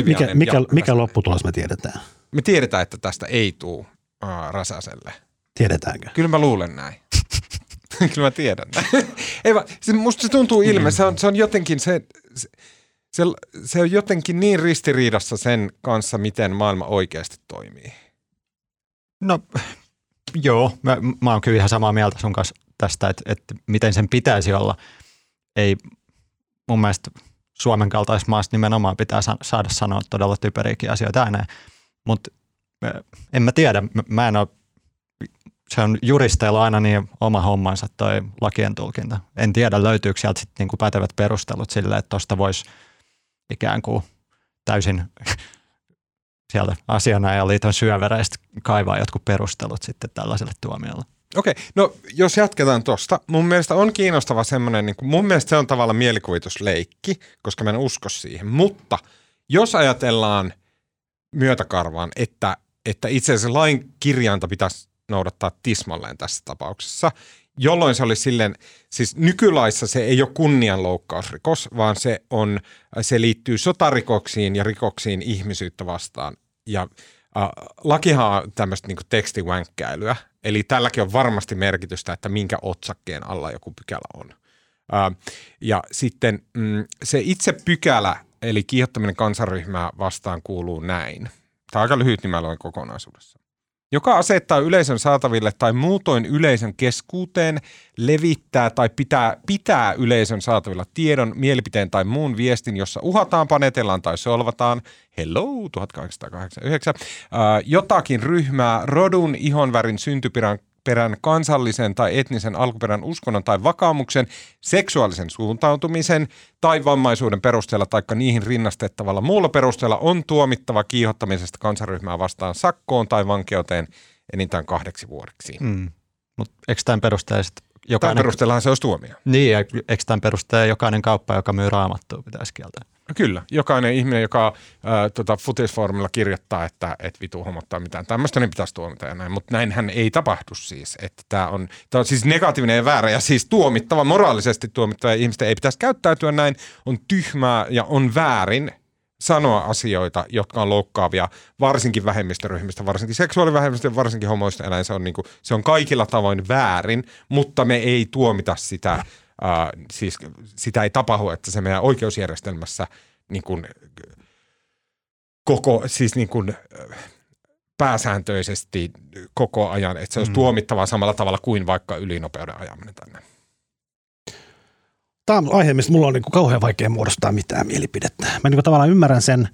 Mikä, mikä, mikä lopputulos me tiedetään? Me tiedetään, että tästä ei tule äh, Räsäselle. Tiedetäänkö? Kyllä mä luulen näin. Kyllä mä tiedän näin. ei vaan, se, musta se tuntuu ilme. Se on, se on jotenkin se, se, se, se on jotenkin niin ristiriidassa sen kanssa, miten maailma oikeasti toimii. No joo, mä, mä oon kyllä ihan samaa mieltä sun kanssa tästä, että, että miten sen pitäisi olla. Ei mun mielestä Suomen kaltaisessa maassa nimenomaan pitää saada sanoa todella typeriäkin asioita ääneen, mutta en mä tiedä, mä en ole, se on juristeilla aina niin oma hommansa toi lakien tulkinta. En tiedä, löytyykö sieltä sitten niinku pätevät perustelut sille, että tuosta voisi ikään kuin täysin sieltä asianajaliiton syövereistä kaivaa jotkut perustelut sitten tällaiselle tuomiolle. Okei, no jos jatketaan tuosta. Mun mielestä on kiinnostava semmoinen, niin mun mielestä se on tavallaan mielikuvitusleikki, koska mä en usko siihen. Mutta jos ajatellaan myötäkarvaan, että, että itse asiassa lain kirjainta pitäisi noudattaa tismalleen tässä tapauksessa, jolloin se olisi silleen, siis nykylaissa se ei ole kunnianloukkausrikos, vaan se, on, se liittyy sotarikoksiin ja rikoksiin ihmisyyttä vastaan. Ja äh, lakihan on tämmöistä niin tekstivänkkäilyä, eli tälläkin on varmasti merkitystä, että minkä otsakkeen alla joku pykälä on. Äh, ja sitten mm, se itse pykälä, eli kiihottaminen kansanryhmää vastaan kuuluu näin. Tämä on aika lyhyt, niin mä luen kokonaisuudessa joka asettaa yleisön saataville tai muutoin yleisön keskuuteen, levittää tai pitää, pitää yleisön saatavilla tiedon, mielipiteen tai muun viestin, jossa uhataan, panetellaan tai solvataan, hello 1889, ää, jotakin ryhmää, rodun, ihonvärin, syntyperän, perän, kansallisen tai etnisen alkuperän uskonnon tai vakaumuksen, seksuaalisen suuntautumisen tai vammaisuuden perusteella tai niihin rinnastettavalla muulla perusteella on tuomittava kiihottamisesta kansaryhmää vastaan sakkoon tai vankeuteen enintään kahdeksi vuodeksi. Mm. Mutta eikö tämän perusteella jokainen... Tämän perusteellahan se olisi tuomio. Niin, eikö tämän perusteella jokainen kauppa, joka myy raamattua, pitäisi kieltää? No kyllä, jokainen ihminen, joka ää, tota, futisfoorumilla kirjoittaa, että et vitu homottaa mitään tämmöistä, niin pitäisi tuomita ja näin. Mutta näinhän ei tapahdu siis. Että tämä on, on siis negatiivinen ja väärä ja siis tuomittava, moraalisesti tuomittava ja ihmisten ei pitäisi käyttäytyä näin. On tyhmää ja on väärin sanoa asioita, jotka on loukkaavia, varsinkin vähemmistöryhmistä, varsinkin seksuaalivähemmistö, varsinkin homoista eläin. Se on, niin kuin, se on kaikilla tavoin väärin, mutta me ei tuomita sitä Ää, siis sitä ei tapahdu, että se meidän oikeusjärjestelmässä niin kuin, koko, siis niin kuin, pääsääntöisesti koko ajan, että se olisi mm. tuomittavaa samalla tavalla kuin vaikka ylinopeuden ajaminen tänne. Tämä on aihe, mistä mulla on niin kuin kauhean vaikea muodostaa mitään mielipidettä. Mä niin kuin tavallaan ymmärrän sen,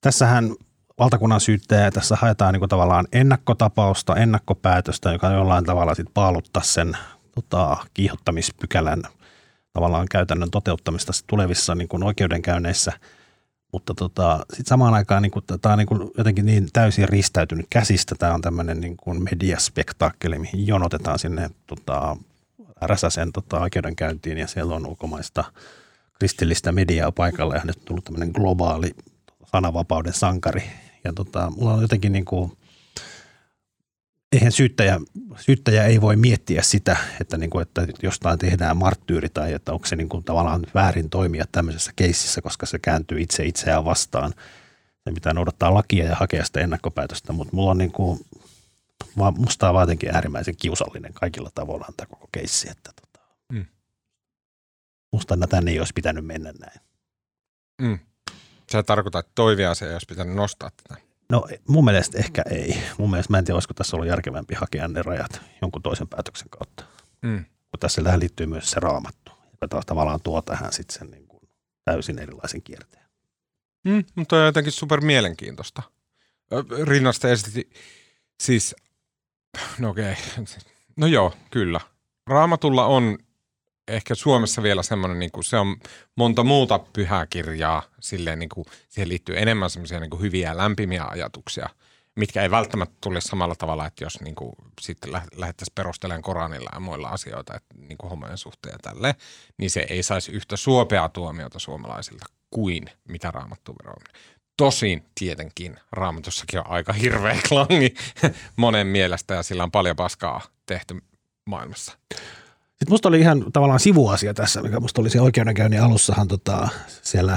tässähän valtakunnan syyttäjä tässä haetaan niin kuin tavallaan ennakkotapausta, ennakkopäätöstä, joka jollain tavalla sitten paaluttaa sen tota, kiihottamispykälän tavallaan käytännön toteuttamista tulevissa niin kuin oikeudenkäynneissä. Mutta tota, sitten samaan aikaan niin tämä on niin kuin jotenkin niin täysin ristäytynyt käsistä. Tämä on tämmöinen niin kuin mediaspektaakkeli, mihin jonotetaan sinne tota, Räsäsen tota, oikeudenkäyntiin ja siellä on ulkomaista kristillistä mediaa paikalla ja nyt tullut tämmöinen globaali sananvapauden sankari. Ja tota, mulla on jotenkin niin kuin, eihän syyttäjä, syyttäjä ei voi miettiä sitä, että, niin kuin, että jostain tehdään marttyyri tai että onko se niin kuin tavallaan väärin toimia tämmöisessä keississä, koska se kääntyy itse itseään vastaan. Se pitää noudattaa lakia ja hakea sitä ennakkopäätöstä, mutta mulla on niin kuin, musta on jotenkin äärimmäisen kiusallinen kaikilla tavoilla tämä koko keissi, että tota, mm. musta tänne ei olisi pitänyt mennä näin. Mm. Se tarkoittaa, että toiveasia ei olisi pitänyt nostaa tätä. No mun mielestä ehkä ei. Mun mielestä mä en tiedä, olisiko tässä ollut järkevämpi hakea ne rajat jonkun toisen päätöksen kautta. Mm. Mutta tässä tähän liittyy myös se raamattu, joka taas tavallaan tuo tähän sitten sen niin kuin täysin erilaisen kierteen. Mm, mutta on jotenkin super mielenkiintoista. Rinnasta esitti siis, no okei, okay. no joo, kyllä. Raamatulla on ehkä Suomessa vielä semmoinen, niin kuin se on monta muuta pyhää kirjaa, silleen niin kuin, siihen liittyy enemmän semmoisia niin hyviä ja lämpimiä ajatuksia, mitkä ei välttämättä tule samalla tavalla, että jos niin kuin, sitten lähdettäisiin perustelemaan Koranilla ja muilla asioita, että niin kuin homojen suhteen ja tälleen, niin se ei saisi yhtä suopeaa tuomiota suomalaisilta kuin mitä raamattu veroo. Tosin tietenkin raamatussakin on aika hirveä klangi monen mielestä ja sillä on paljon paskaa tehty maailmassa. Sitten musta oli ihan tavallaan sivuasia tässä, mikä musta oli se oikeudenkäynnin alussahan tota, siellä,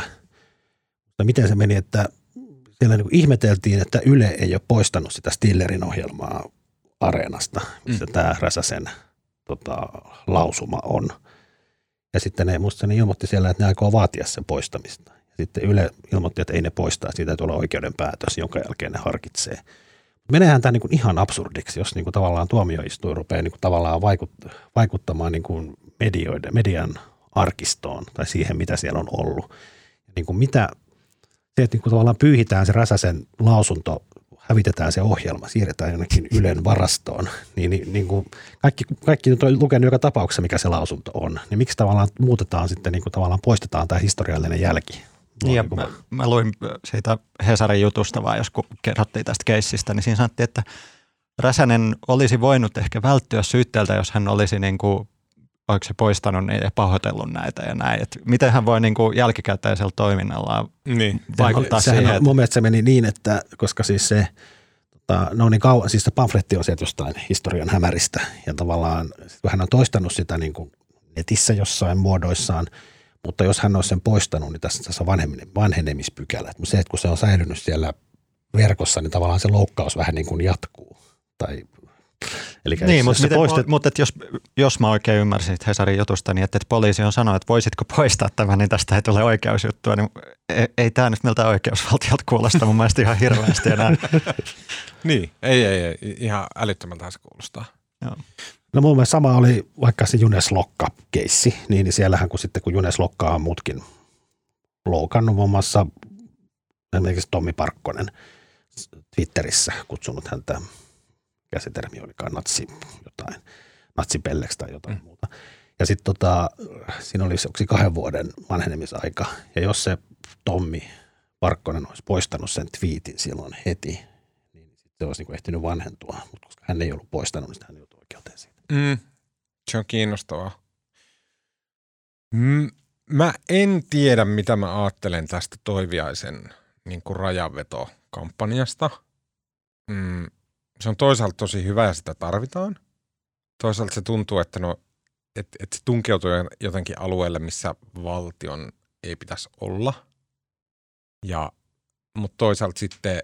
miten se meni, että siellä niin ihmeteltiin, että Yle ei ole poistanut sitä Stillerin ohjelmaa Areenasta, missä mm. tämä Räsäsen tota, lausuma on. Ja sitten ne, musta ne ilmoitti siellä, että ne aikoo vaatia sen poistamista. Ja sitten Yle ilmoitti, että ei ne poistaa, siitä olla oikeuden päätös, jonka jälkeen ne harkitsee – menehän tämä niin ihan absurdiksi, jos niin kuin tavallaan tuomioistuin rupeaa niin kuin tavallaan vaikuttamaan niin kuin medioiden, median arkistoon tai siihen, mitä siellä on ollut. Niin kuin mitä, se, että niin kuin tavallaan pyyhitään se Räsäsen lausunto, hävitetään se ohjelma, siirretään jonnekin Ylen varastoon, niin, niin, niin kuin kaikki, kaikki on lukenut joka tapauksessa, mikä se lausunto on. Niin miksi tavallaan muutetaan sitten, niin kuin tavallaan poistetaan tämä historiallinen jälki ja mä, mä luin siitä Hesarin jutusta vaan, jos kerrottiin tästä keissistä, niin siinä sanottiin, että Räsänen olisi voinut ehkä välttyä syytteeltä, jos hän olisi niin kuin, oliko se poistanut niitä ja pahoitellut näitä ja näin. Et miten hän voi niin kuin jälkikäteisellä toiminnallaan niin. vaikuttaa Sehän siihen? On, mun mielestä se meni niin, että koska siis se, tota, no niin kauan, siis se pamfletti on sieltä jostain historian hämäristä ja tavallaan kun hän on toistanut sitä niin kuin netissä jossain muodoissaan – mutta jos hän olisi sen poistanut, niin tässä, tässä on vanhenemispykälä. Mutta se, että kun se on säilynyt siellä verkossa, niin tavallaan se loukkaus vähän niin kuin jatkuu. Tai, eli niin, mutta, miten, poistet... mutta jos, jos mä oikein ymmärsin Hesarin jutusta, niin että, että poliisi on sanonut, että voisitko poistaa tämän, niin tästä ei tule oikeusjuttua, niin ei, ei tämä nyt miltä oikeusvaltiolta kuulosta mun mielestä ihan hirveästi enää. niin, ei, ei, ei, ihan älyttömältä se kuulostaa. Joo. No mun mielestä sama oli vaikka se Junes Lokka-keissi, niin, niin siellähän kun sitten kun Junes Lokka on muutkin loukannut muun muassa esimerkiksi Tommi Parkkonen Twitterissä kutsunut häntä, käsitermi olikaan natsi jotain, natsipelleksi tai jotain mm. muuta. Ja sitten tota, siinä oli se kahden vuoden vanhenemisaika. Ja jos se Tommi Parkkonen olisi poistanut sen twiitin silloin heti, niin se olisi niin ehtinyt vanhentua. Mutta koska hän ei ollut poistanut, niin hän joutui oikeuteen siitä. Mm, se on kiinnostavaa. Mm, mä en tiedä, mitä mä ajattelen tästä Toiviaisen niin kuin rajanveto-kampanjasta. Mm, se on toisaalta tosi hyvä ja sitä tarvitaan. Toisaalta se tuntuu, että no, et, et se tunkeutuu jotenkin alueelle, missä valtion ei pitäisi olla. Ja, mutta toisaalta sitten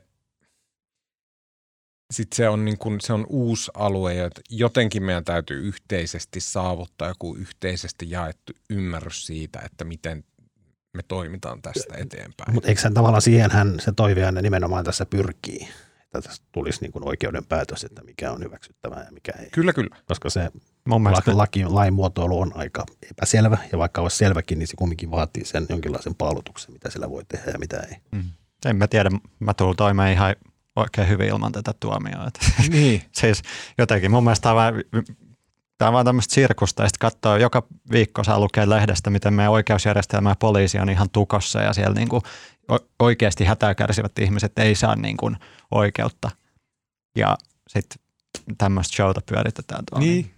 sitten se on, niin kun, se on uusi alue, että jotenkin meidän täytyy yhteisesti saavuttaa joku yhteisesti jaettu ymmärrys siitä, että miten me toimitaan tästä eteenpäin. Mutta eikö sen tavallaan siihen hän se toiveainen nimenomaan tässä pyrkii, että tässä tulisi niin kuin oikeuden päätös, että mikä on hyväksyttävää ja mikä ei. Kyllä, kyllä. Koska se Mun mielestä... laki, lain muotoilu on aika epäselvä ja vaikka olisi selväkin, niin se kumminkin vaatii sen jonkinlaisen paalutuksen, mitä sillä voi tehdä ja mitä ei. Mm. En mä tiedä, mä tulen toimeen ihan oikein hyvin ilman tätä tuomioa. Niin. siis jotenkin mun mielestä tämä on vaan, tämä on vaan tämmöistä sirkusta ja sitten katsoo, joka viikko saa lukea lehdestä, miten meidän oikeusjärjestelmä ja poliisi on ihan tukossa ja siellä niin kuin oikeasti hätää kärsivät ihmiset ei saa niin kuin oikeutta. Ja sitten tämmöistä showta pyöritetään tuolla. Niin,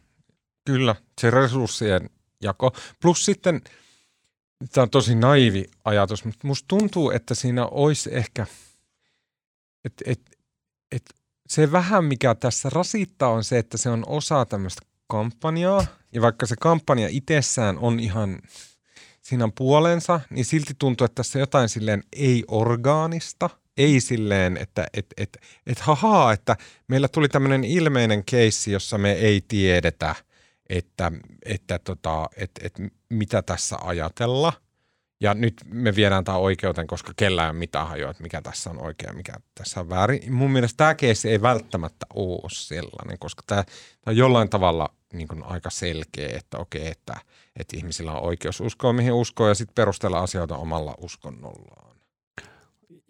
kyllä. Se resurssien jako. Plus sitten, tämä on tosi naivi ajatus, mutta musta tuntuu, että siinä olisi ehkä – et, et, et se vähän, mikä tässä rasittaa, on se, että se on osa tämmöistä kampanjaa. Ja vaikka se kampanja itsessään on ihan siinä puolensa, niin silti tuntuu, että tässä jotain silleen ei-orgaanista. Ei silleen, että et, et, et, hahaa, että meillä tuli tämmöinen ilmeinen keissi, jossa me ei tiedetä, että, että tota, et, et, mitä tässä ajatella. Ja nyt me viedään tämä oikeuteen, koska kellään ei ole mitään hajoa, että mikä tässä on oikein mikä tässä on väärin. Mun mielestä tämä keissi ei välttämättä ole sellainen, koska tämä, tämä on jollain tavalla niin kuin aika selkeä, että okei, että, että ihmisillä on oikeus uskoa mihin uskoo ja sitten perustella asioita omalla uskonnollaan.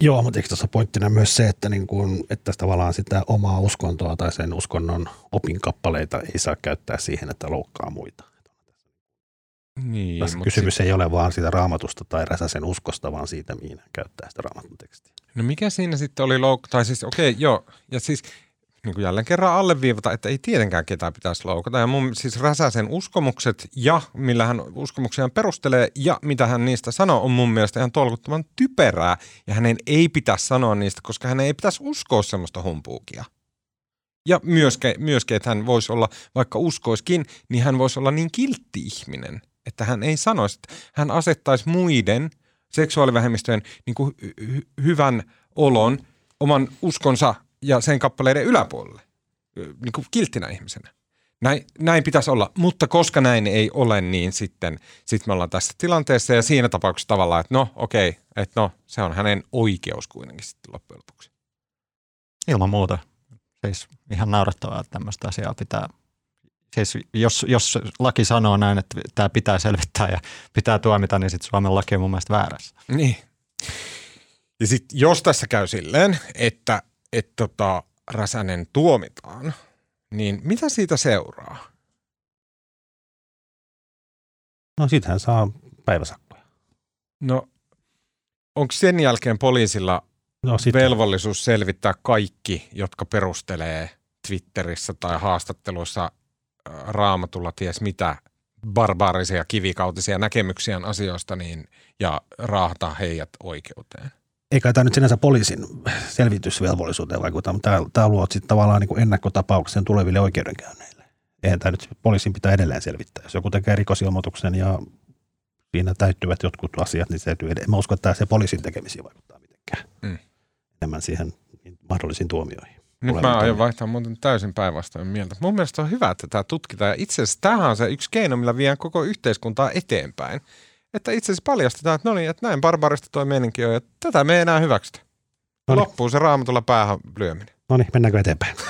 Joo, mutta eikö tuossa pointtina myös se, että, niin kun, että tavallaan sitä omaa uskontoa tai sen uskonnon opinkappaleita ei saa käyttää siihen, että loukkaa muita. Niin, Tässä mut kysymys ei ole vaan siitä raamatusta tai Räsäsen uskosta, vaan siitä, mihin hän käyttää sitä raamatun tekstiä. No mikä siinä sitten oli louk... Tai siis okei, okay, joo. Ja siis niin kuin jälleen kerran alleviivata, että ei tietenkään ketään pitäisi loukata. Ja mun siis Räsäsen uskomukset ja millä hän uskomuksiaan perustelee ja mitä hän niistä sanoo on mun mielestä ihan tolkuttoman typerää. Ja hänen ei pitäisi sanoa niistä, koska hän ei pitäisi uskoa semmoista humpuukia. Ja myöskin, myöskin, että hän voisi olla, vaikka uskoiskin, niin hän voisi olla niin kiltti ihminen, että hän ei sanoisi, että hän asettaisi muiden seksuaalivähemmistöjen niin kuin hy- hyvän olon oman uskonsa ja sen kappaleiden yläpuolelle, niin kuin kilttinä ihmisenä. Näin, näin pitäisi olla, mutta koska näin ei ole, niin sitten sit me ollaan tässä tilanteessa ja siinä tapauksessa tavallaan, että no okei, okay, että no se on hänen oikeus kuitenkin sitten loppujen lopuksi. Ilman muuta. Siis ihan naurettavaa, että tämmöistä asiaa pitää Siis jos, jos laki sanoo näin, että tämä pitää selvittää ja pitää tuomita, niin sitten Suomen laki on mun mielestä väärässä. Niin. Ja sitten jos tässä käy silleen, että et tota, Räsänen tuomitaan, niin mitä siitä seuraa? No sit hän saa päiväsakkoja. No, onko sen jälkeen poliisilla No sitten, velvollisuus selvittää kaikki, jotka perustelee Twitterissä tai haastatteluissa raamatulla ties mitä barbaarisia kivikautisia näkemyksiä asioista niin, ja raahata heidät oikeuteen? eikä tämä nyt sinänsä poliisin selvitysvelvollisuuteen vaikuta, mutta tämä, tämä luo sitten tavallaan niin kuin ennakkotapauksen tuleville oikeudenkäynneille. Eihän tämä nyt poliisin pitää edelleen selvittää. Jos joku tekee rikosilmoituksen ja siinä täyttyvät jotkut asiat, niin se täytyy edelleen. Mä uskon, että tämä se poliisin tekemisiin vaikuttaa mitenkään. Mm. Enemmän siihen mahdollisiin tuomioihin. Nyt mä aion vaihtaa muuten täysin päinvastoin mieltä. Mun mielestä on hyvä, että tämä tutkitaan. Ja itse asiassa tämähän on se yksi keino, millä viedään koko yhteiskuntaa eteenpäin. Että itse asiassa paljastetaan, että no niin, että näin barbarista toi meininki on, että tätä me ei enää hyväksytä. No niin. Loppuu se raamatulla päähän lyöminen. No niin, mennäänkö eteenpäin?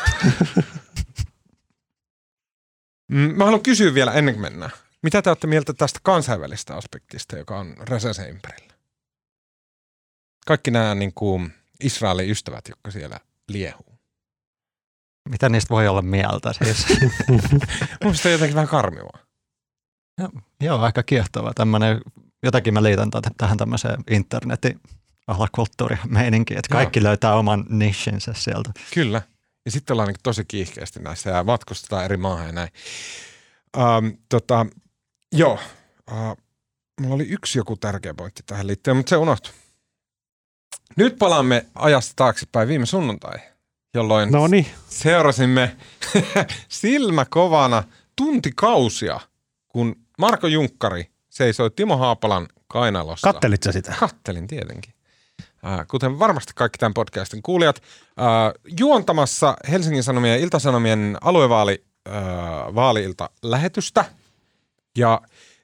Mm, Mä haluan kysyä vielä ennen kuin mennään. Mitä te olette mieltä tästä kansainvälistä aspektista, joka on Räsäsen ympärillä? Kaikki nämä niin kuin Israelin ystävät, jotka siellä liehuu. Mitä niistä voi olla mieltä siis? Mun on jotenkin vähän karmivaa. Joo, aika kiehtova. Tämmönen, jotakin mä liitän tätä- tähän tämmöiseen internetin alakulttuurimeininkiin, että kaikki Joo. löytää oman nishinsä sieltä. Kyllä. Ja sitten ollaan niin tosi kiihkeästi näissä ja matkustetaan eri maahan ja näin. Ähm, tota, joo. Äh, mulla oli yksi joku tärkeä pointti tähän liittyen, mutta se unohtui. Nyt palaamme ajasta taaksepäin viime sunnuntai, jolloin No niin, seurasimme silmä kovana tuntikausia, kun Marko Junkkari seisoi Timo Haapalan kainalossa. kattelit sä sitä? Kattelin tietenkin. Äh, Kuten varmasti kaikki tämän podcastin kuulijat, äh, juontamassa Helsingin Sanomien ja Iltasanomien aluevaali, äh, vaali-ilta lähetystä. Ja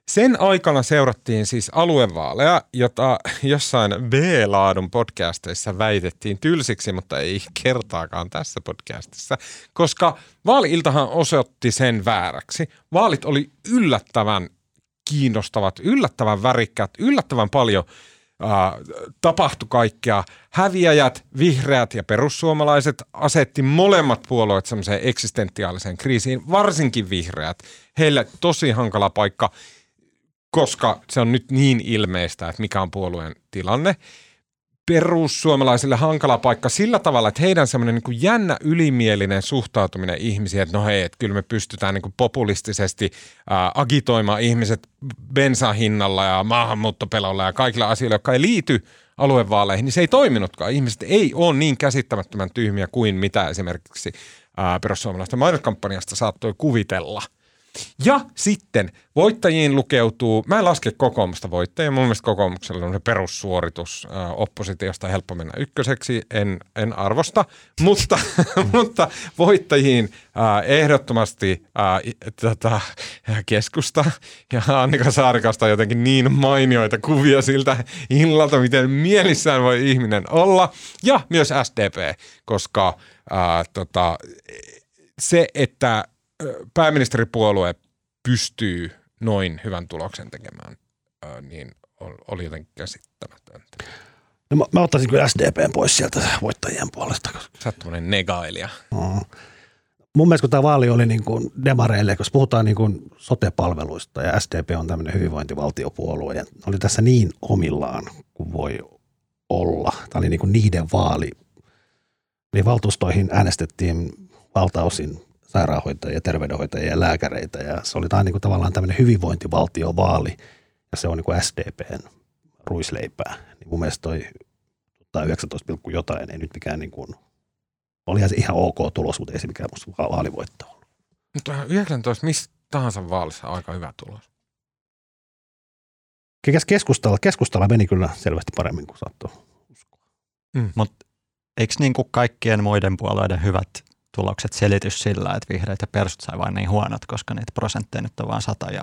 sen aikana seurattiin siis aluevaaleja, jota jossain B-laadun podcasteissa väitettiin tylsiksi, mutta ei kertaakaan tässä podcastissa, koska vaali-iltahan osoitti sen vääräksi. Vaalit oli yllättävän kiinnostavat, yllättävän värikkäät, yllättävän paljon äh, tapahtui kaikkea. Häviäjät, vihreät ja perussuomalaiset asetti molemmat puolueet semmoiseen eksistentiaaliseen kriisiin, varsinkin vihreät. Heille tosi hankala paikka, koska se on nyt niin ilmeistä, että mikä on puolueen tilanne. Perussuomalaisille hankala paikka sillä tavalla, että heidän semmoinen niin jännä ylimielinen suhtautuminen ihmisiin, että no hei, että kyllä me pystytään niin populistisesti ää, agitoimaan ihmiset bensan hinnalla ja maahanmuuttopelolla ja kaikilla asioilla, jotka ei liity aluevaaleihin, niin se ei toiminutkaan. Ihmiset ei ole niin käsittämättömän tyhmiä kuin mitä esimerkiksi ää, perussuomalaisten mainoskampanjasta saattoi kuvitella – ja sitten voittajiin lukeutuu, mä en laske kokoomusta voittajia, mun mielestä kokoomuksella on se perussuoritus oppositiosta helppo mennä ykköseksi, en, en arvosta, mutta, mutta voittajiin ää, ehdottomasti ää, i- tota, keskusta ja Annika Saarikasta jotenkin niin mainioita kuvia siltä illalta, miten mielissään voi ihminen olla, ja myös SDP, koska ää, tota, se, että pääministeripuolue pystyy noin hyvän tuloksen tekemään, niin oli jotenkin käsittämätöntä. No mä, mä ottaisin kyllä SDPn pois sieltä voittajien puolesta. Sä oot negailija. Mm. Mun mielestä kun tämä vaali oli niin kuin demareille, koska puhutaan niin kuin sote-palveluista ja SDP on tämmöinen hyvinvointivaltiopuolue ja oli tässä niin omillaan kuin voi olla. Tämä oli niin kuin niiden vaali. Eli valtuustoihin äänestettiin valtaosin sairaanhoitajia, terveydenhoitajia ja lääkäreitä ja se oli tämä niin kuin tavallaan tämmöinen hyvinvointivaltiovaali ja se on niin kuin SDPn ruisleipää. Niin mun mielestä toi 19, jotain ei nyt mikään niin kuin, olihan se ihan ok tulos, mutta ei se mikään musta vaalivoitto ollut. Mutta 19 mistä tahansa vaalissa aika hyvä tulos. Keskustalla, keskustalla meni kyllä selvästi paremmin kuin saattoi uskoa. Mm. Mutta eikö niin kuin kaikkien muiden puolueiden hyvät tulokset selitys sillä, että vihreät ja persut sai vain niin huonot, koska niitä prosentteja nyt on vain sata?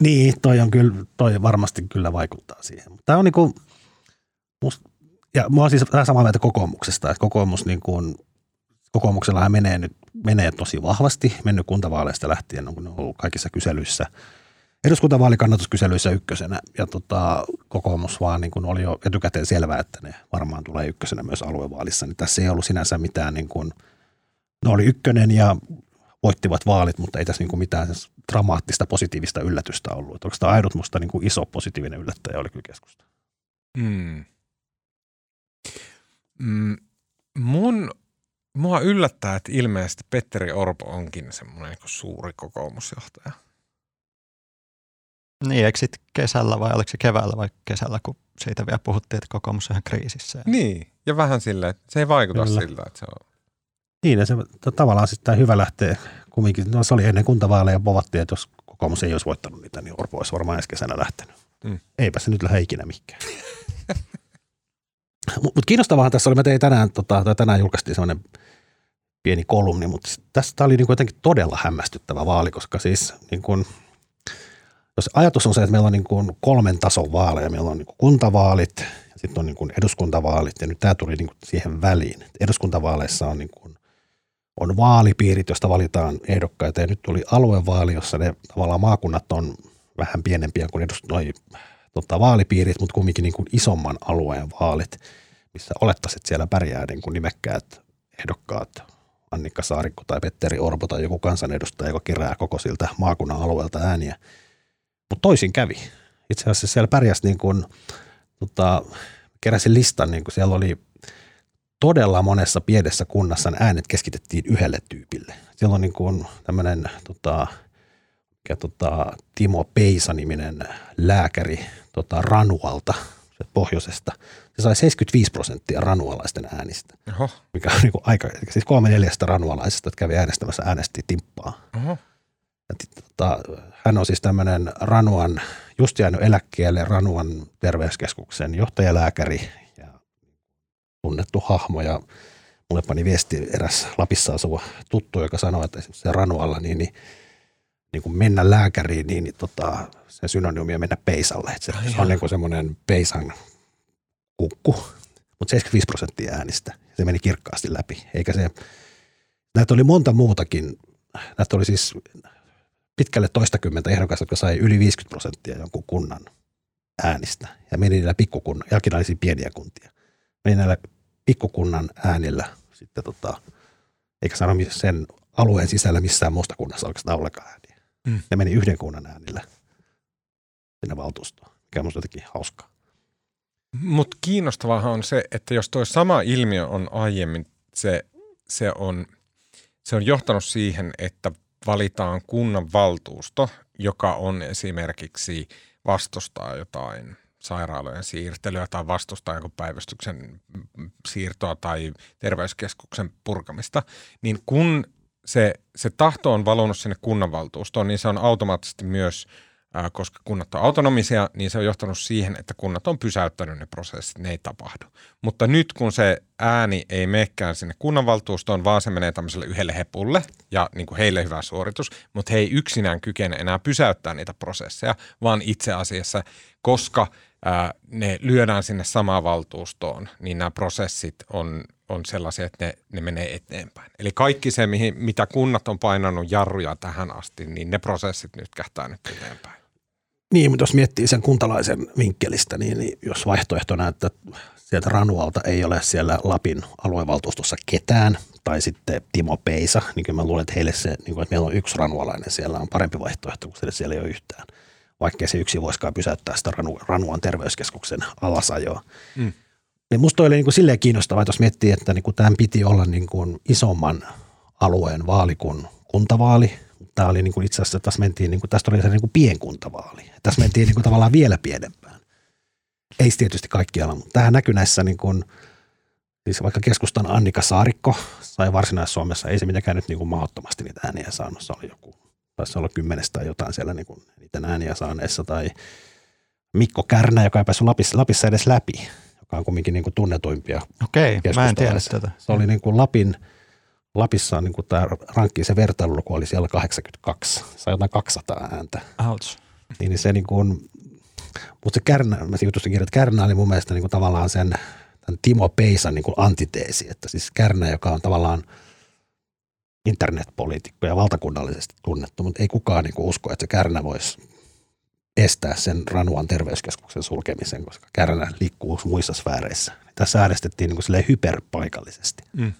Niin, toi on kyllä, toi varmasti kyllä vaikuttaa siihen. Tämä on niin kuin, must, ja mä oon siis vähän samaa mieltä kokoomuksesta, että kokoomus niin kuin, kokoomuksellahan menee nyt menee tosi vahvasti, mennyt kuntavaaleista lähtien, on ollut kaikissa kyselyissä, eduskuntavaalikannatuskyselyissä ykkösenä, ja tota, kokoomus vaan niin kuin oli jo etukäteen selvää, että ne varmaan tulee ykkösenä myös aluevaalissa, niin tässä ei ollut sinänsä mitään, niin kuin, ne oli ykkönen ja voittivat vaalit, mutta ei tässä niin kuin mitään dramaattista positiivista yllätystä ollut. Että tämä ainut musta niin kuin iso positiivinen yllättäjä oli kyllä keskusta. Mm. Mm, mun, mua yllättää, että ilmeisesti Petteri Orpo onkin semmoinen niin suuri kokoomusjohtaja. Niin, eikö sitten kesällä vai oliko se keväällä vai kesällä, kun siitä vielä puhuttiin, että kokoomus on ihan kriisissä? Niin, ja vähän silleen, että se ei vaikuta Kyllä. siltä, että se on. Niin, ja se tavallaan sitten hyvä lähtee kumminkin, no se oli ennen kuntavaaleja povattiin, että jos kokoomus ei olisi voittanut niitä, niin Orpo olisi varmaan ensi kesänä lähtenyt. Mm. Eipä se nyt lähde ikinä mikään. Mutta kiinnostavaa tässä oli, mä tein tänään, tota, tai tänään julkaistiin sellainen pieni kolumni, mutta tästä oli niin kuin jotenkin todella hämmästyttävä vaali, koska siis niin kuin, jos ajatus on se, että meillä on niin kuin kolmen tason vaaleja, meillä on niin kuin kuntavaalit, sitten on niin kuin eduskuntavaalit, ja nyt tämä tuli niin kuin siihen väliin. Eduskuntavaaleissa on niin kuin on vaalipiirit, joista valitaan ehdokkaita ja nyt tuli aluevaali, jossa ne tavallaan maakunnat on vähän pienempiä kuin edust- noi, tota, vaalipiirit, mutta kumminkin niin kuin isomman alueen vaalit, missä olettaisit että siellä pärjää niin kuin nimekkäät ehdokkaat, Annikka Saarikko tai Petteri Orpo tai joku kansanedustaja, joka kerää koko siltä maakunnan alueelta ääniä. Mutta toisin kävi. Itse asiassa siellä pärjäsi niin kuin, tota, keräsin listan, niin kuin siellä oli todella monessa pienessä kunnassa äänet keskitettiin yhdelle tyypille. Siellä on niin kuin tämmöinen tota, mikä, tota, Timo Peisa-niminen lääkäri tota, Ranualta pohjoisesta. Se sai 75 prosenttia ranualaisten äänistä, Oho. mikä on niin kuin aika, siis kolme neljästä ranualaisesta, jotka kävi äänestämässä äänesti timppaa. Oho. Ja, tota, hän on siis tämmöinen Ranuan, just jäänyt eläkkeelle Ranuan terveyskeskuksen johtajalääkäri tunnettu hahmo ja mulle pani viesti eräs Lapissa asuva tuttu, joka sanoi, että esimerkiksi se Ranualla niin, niin, niin kuin mennä lääkäriin, niin, niin tota, se synonyymi on mennä peisalle. Että se, se on niin kuin semmoinen peisan kukku, mutta 75 prosenttia äänistä. Se meni kirkkaasti läpi. Eikä se, näitä oli monta muutakin. Näitä oli siis pitkälle toistakymmentä ehdokasta, jotka sai yli 50 prosenttia jonkun kunnan äänistä. Ja meni niillä pikkukunnan, jälkinaisia pieniä kuntia. Meni näillä pikkukunnan äänillä sitten tota, eikä sano sen alueen sisällä missään muusta kunnassa oikeastaan ollenkaan ääniä. Mm. Ne meni yhden kunnan äänillä sinne valtuustoon, mikä on jotenkin hauskaa. Mutta kiinnostavaa on se, että jos tuo sama ilmiö on aiemmin, se, se, on, se on johtanut siihen, että valitaan kunnan valtuusto, joka on esimerkiksi vastustaa jotain sairaalojen siirtelyä tai vastustaa jonkun päivystyksen siirtoa tai terveyskeskuksen purkamista, niin kun se, se tahto on valunut sinne kunnanvaltuustoon, niin se on automaattisesti myös – koska kunnat on autonomisia, niin se on johtanut siihen, että kunnat on pysäyttänyt ne prosessit, ne ei tapahdu. Mutta nyt kun se ääni ei menekään sinne kunnanvaltuustoon, vaan se menee tämmöiselle yhdelle hepulle ja niin kuin heille hyvä suoritus, mutta he ei yksinään kykene enää pysäyttää niitä prosesseja, vaan itse asiassa, koska ää, ne lyödään sinne samaan valtuustoon, niin nämä prosessit on on sellaisia, että ne, ne menee eteenpäin. Eli kaikki se, mihin, mitä kunnat on painanut jarruja tähän asti, niin ne prosessit nyt kähtää nyt eteenpäin. Niin, mutta jos miettii sen kuntalaisen vinkkelistä, niin, niin jos vaihtoehtona, että sieltä Ranualta ei ole siellä Lapin aluevaltuustossa ketään, tai sitten Timo Peisa, niin kyllä mä luulen, että heille se, niin kuin, että meillä on yksi ranualainen siellä on parempi vaihtoehto, kun siellä ei ole yhtään. Vaikkei se yksi voisikaan pysäyttää sitä Ranu, Ranuan terveyskeskuksen alasajoa. Mm. Ja musta oli niin kuin silleen kiinnostavaa, että jos miettii, että niin kuin tämän piti olla niin kuin isomman alueen vaali kuin kuntavaali. Tämä oli niin kuin itse asiassa, tässä mentiin, niin kuin, tästä oli se niin kuin pienkuntavaali. Tässä mentiin niin kuin tavallaan vielä pienempään. Ei tietysti kaikkialla, mutta tähän näkyy näissä niin kuin, siis vaikka keskustan Annika Saarikko sai Varsinais-Suomessa, ei se mitenkään nyt niin kuin mahdottomasti niitä ääniä saanut. Se oli joku, taisi olla kymmenestä jotain siellä niin kuin niitä ääniä saaneessa. Tai Mikko Kärnä, joka ei päässyt Lapissa, Lapissa edes läpi joka on kumminkin niin kuin tunnetuimpia. Okei, mä en tiedä tätä. Se oli niin kuin Lapin, Lapissa niin kuin tämä rankki, se vertailuluku oli siellä 82, sai jotain 200 ääntä. Ouch. Niin, niin se niin kuin, mutta se Kärnä, mä jutusin kirjoittaa, että Kärnä oli mun mielestä niin kuin tavallaan sen tämän Timo Peisan niin kuin antiteesi, että siis Kärnä, joka on tavallaan internetpoliitikko ja valtakunnallisesti tunnettu, mutta ei kukaan niin kuin usko, että se Kärnä voisi estää sen Ranuan terveyskeskuksen sulkemisen, koska Kärnä liikkuu muissa sfääreissä. Tässä äänestettiin niin kuin hyperpaikallisesti. Mm.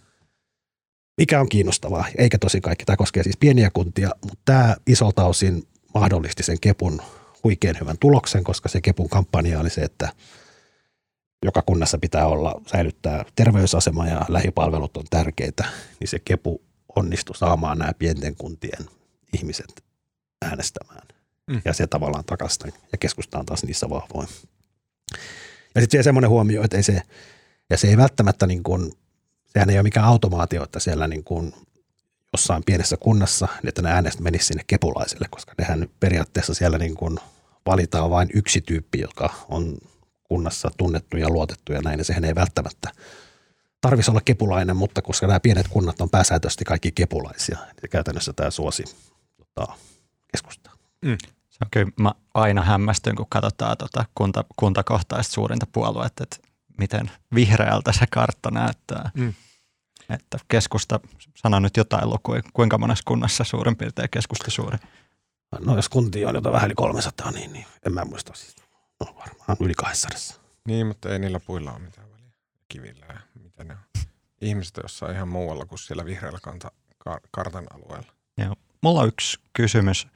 Mikä on kiinnostavaa, eikä tosi kaikki. Tämä koskee siis pieniä kuntia, mutta tämä isolta osin mahdollisti sen Kepun huikean hyvän tuloksen, koska se Kepun kampanja oli se, että joka kunnassa pitää olla, säilyttää terveysasema ja lähipalvelut on tärkeitä, niin se Kepu onnistui saamaan nämä pienten kuntien ihmiset äänestämään mm. ja se tavallaan takasta ja keskusta on taas niissä vahvoin. Ja sitten semmoinen huomio, että ei se, ja se ei välttämättä niin kuin, sehän ei ole mikään automaatio, että siellä niin kuin jossain pienessä kunnassa, niin että ne äänestä menisi sinne kepulaisille, koska nehän periaatteessa siellä niin kuin valitaan vain yksi tyyppi, joka on kunnassa tunnettu ja luotettu ja näin, ja sehän ei välttämättä tarvitsisi olla kepulainen, mutta koska nämä pienet kunnat on pääsääntöisesti kaikki kepulaisia, niin käytännössä tämä suosi tota, keskustaa. Mm. Se on kyllä, mä aina hämmästyn, kun katsotaan tuota kunta, kuntakohtaista suurinta puoluetta, että miten vihreältä se kartta näyttää. Mm. Että keskusta, sano nyt jotain lukuja, kuinka monessa kunnassa suurin piirtein keskusta suuri? No jos kuntia on jotain vähän yli 300, niin, niin en mä muista siis. No varmaan yli 200. Niin, mutta ei niillä puilla ole mitään väliä. Kivillä ja mitä ne on. Ihmiset jossain ihan muualla kuin siellä vihreällä kanta, kartan alueella. Joo. Mulla on yksi kysymys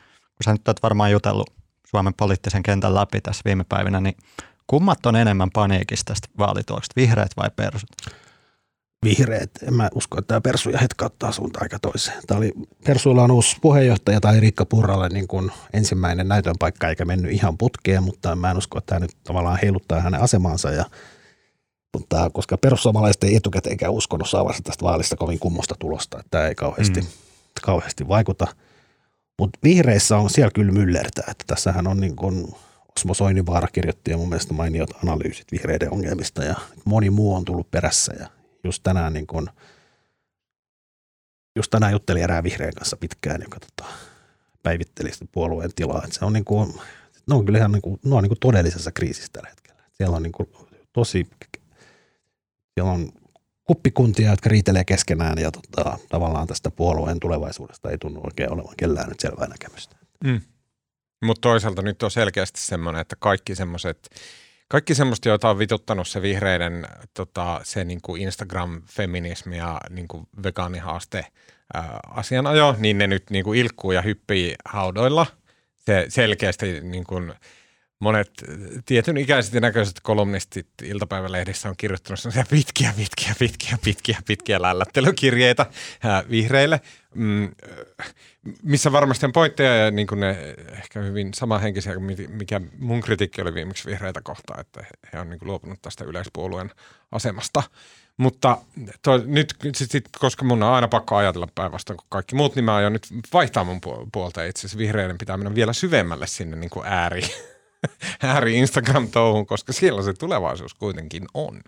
kun sä nyt olet varmaan jutellut Suomen poliittisen kentän läpi tässä viime päivinä, niin kummat on enemmän paniikista tästä vaalituloksesta, vihreät vai persut? Vihreät. En mä usko, että tämä persuja ottaa suuntaan aika toiseen. Tämä oli, persuilla on uusi puheenjohtaja tai Riikka Purralle niin kuin ensimmäinen näytön paikka eikä mennyt ihan putkeen, mutta mä en usko, että tämä nyt tavallaan heiluttaa hänen asemaansa ja mutta koska perussuomalaiset ei etukäteenkään uskonut saavansa tästä vaalista kovin kummosta tulosta, että tämä ei kauheasti, mm. kauheasti vaikuta – mutta vihreissä on siellä kyllä myllertää, että tässähän on niin kuin Osmo Soininvaara kirjoitti ja mun mielestä mainiot analyysit vihreiden ongelmista ja moni muu on tullut perässä ja just tänään niin kuin, just tänään juttelin erään vihreän kanssa pitkään, joka tota, päivitteli puolueen tilaa. Et se on niin kuin, ne on kyllä ihan niin kuin, ne on niin kuin todellisessa kriisissä tällä hetkellä. Siellä on niin kuin tosi, siellä on kuppikuntia, jotka riitelee keskenään ja tota, tavallaan tästä puolueen tulevaisuudesta ei tunnu oikein olevan kellään nyt selvää näkemystä. Mm. Mutta toisaalta nyt on selkeästi semmoinen, että kaikki semmoiset kaikki semmoista, joita on vituttanut se vihreiden tota, se niin kuin Instagram-feminismi ja niin kuin vegaanihaaste ää, asianajo, niin ne nyt niin kuin ilkkuu ja hyppii haudoilla. Se selkeästi niin kuin, monet tietyn ikäiset ja näköiset kolumnistit iltapäivälehdissä on kirjoittanut pitkiä, pitkiä, pitkiä, pitkiä, pitkiä lällättelykirjeitä vihreille, mm, missä varmasti on pointteja ja niin kuin ne ehkä hyvin samanhenkisiä kuin mikä mun kritiikki oli viimeksi vihreitä kohtaan, että he on niin kuin luopunut tästä yleispuolueen asemasta. Mutta toi, nyt, sit, sit, koska mun on aina pakko ajatella päinvastoin kuin kaikki muut, niin mä aion nyt vaihtaa mun puolta. Itse asiassa vihreiden pitää mennä vielä syvemmälle sinne niin kuin ääriin ääri Instagram-touhun, koska siellä se tulevaisuus kuitenkin on.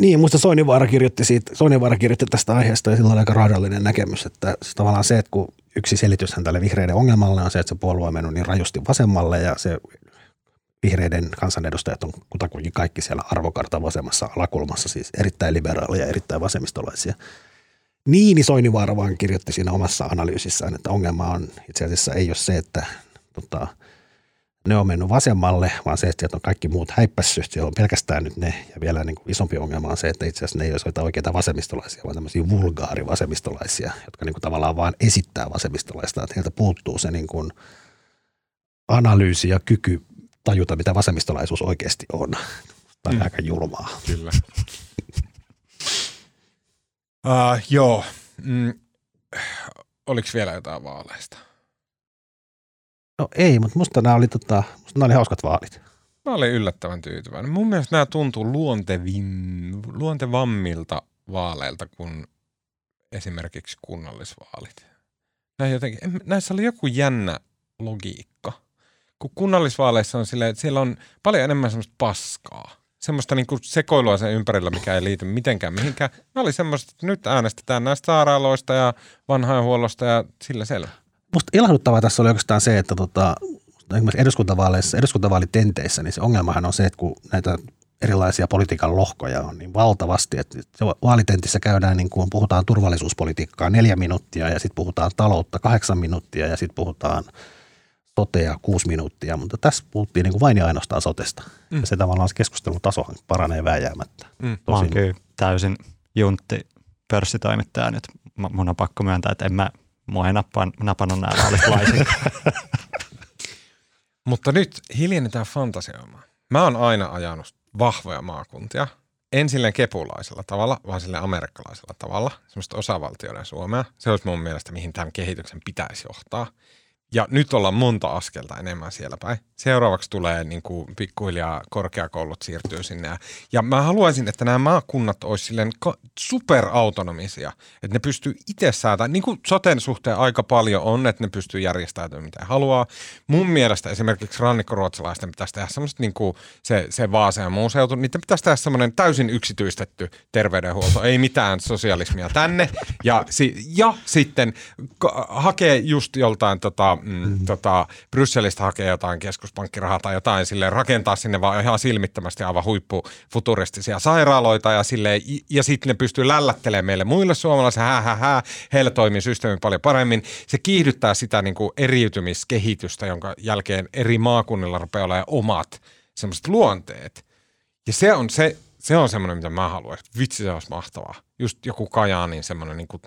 Niin, muista Soinivaara kirjoitti, siitä, Soinivaara kirjoitti tästä aiheesta ja sillä on aika radallinen näkemys, että siis tavallaan se, että kun yksi selityshän tälle vihreiden ongelmalle on se, että se puolue on mennyt niin rajusti vasemmalle ja se vihreiden kansanedustajat on kutakuinkin kaikki siellä arvokartan vasemmassa alakulmassa, siis erittäin liberaaleja ja erittäin vasemmistolaisia. Niini Soinivaara vaan kirjoitti siinä omassa analyysissään, että ongelma on itse asiassa ei ole se, että tota, ne on mennyt vasemmalle, vaan se, että on kaikki muut häippässyt. Siellä on pelkästään nyt ne, ja vielä niin kuin isompi ongelma on se, että itse asiassa ne ei ole oikeita vasemmistolaisia, vaan tämmöisiä vulgaarivasemmistolaisia, jotka niin kuin tavallaan vaan esittää vasemmistolaista, että heiltä puuttuu se niin kuin analyysi ja kyky tajuta, mitä vasemmistolaisuus oikeasti on. Tämä on mm. aika julmaa. Kyllä. uh, joo. Mm. Oliko vielä jotain vaaleista? No ei, mutta musta nämä oli, tota, musta nämä oli hauskat vaalit. Mä olin yllättävän tyytyväinen. Mun mielestä nämä tuntuu luontevin, luontevammilta vaaleilta kuin esimerkiksi kunnallisvaalit. Jotenkin, näissä oli joku jännä logiikka. Kun kunnallisvaaleissa on silleen, että siellä on paljon enemmän semmoista paskaa. Semmoista niin sekoilua sen ympärillä, mikä ei liity mitenkään mihinkään. Nämä oli semmoista, että nyt äänestetään näistä sairaaloista ja vanhainhuollosta ja sillä selvä musta ilahduttavaa tässä oli oikeastaan se, että tota, eduskuntavaaleissa, eduskuntavaalitenteissä, niin se ongelmahan on se, että kun näitä erilaisia politiikan lohkoja on niin valtavasti, että vaalitentissä käydään, niin kuin puhutaan turvallisuuspolitiikkaa neljä minuuttia ja sitten puhutaan taloutta kahdeksan minuuttia ja sitten puhutaan sotea kuusi minuuttia, mutta tässä puhuttiin niin kuin vain ja ainoastaan sotesta. Mm. Ja se tavallaan se keskustelun taso paranee vääjäämättä. Mm. Tosin... Mä oon kyllä täysin juntti pörssitoimittaja nyt. Mun on pakko myöntää, että en mä Mua ei nappan, napannut nämä vaalit. Mutta nyt hiljennetään fantasioimaan. Mä oon aina ajanut vahvoja maakuntia. En silleen kepulaisella tavalla, vaan silleen amerikkalaisella tavalla. Semmoista osavaltioiden Suomea. Se olisi mun mielestä, mihin tämän kehityksen pitäisi johtaa. Ja nyt ollaan monta askelta enemmän siellä päin. Seuraavaksi tulee niin kuin pikkuhiljaa korkeakoulut siirtyy sinne. Ja mä haluaisin, että nämä maakunnat olisi silleen superautonomisia. Että ne pystyy itse säätämään, niin kuin soten suhteen aika paljon on, että ne pystyy järjestäytymään mitä haluaa. Mun mielestä esimerkiksi rannikkoruotsalaisten pitäisi tehdä semmoista niin kuin se, se Vaasa ja muu seutu, niiden pitäisi tehdä semmoinen täysin yksityistetty terveydenhuolto. Ei mitään sosialismia tänne. Ja, ja sitten hakee just joltain tota, mm, mm. tota, Brysselistä hakee jotain keskuspankkirahaa tai jotain, sille rakentaa sinne vaan ihan silmittömästi aivan huippufuturistisia sairaaloita ja, sille ja sitten ne pystyy lällättelemään meille muille suomalaisille, hä, hä, hä, heillä toimii systeemi paljon paremmin. Se kiihdyttää sitä niin kuin eriytymiskehitystä, jonka jälkeen eri maakunnilla rupeaa olemaan omat semmoiset luonteet. Ja se on se, se on semmoinen, mitä mä haluaisin. Vitsi, se olisi mahtavaa. Just joku Kajaanin semmoinen niin kuin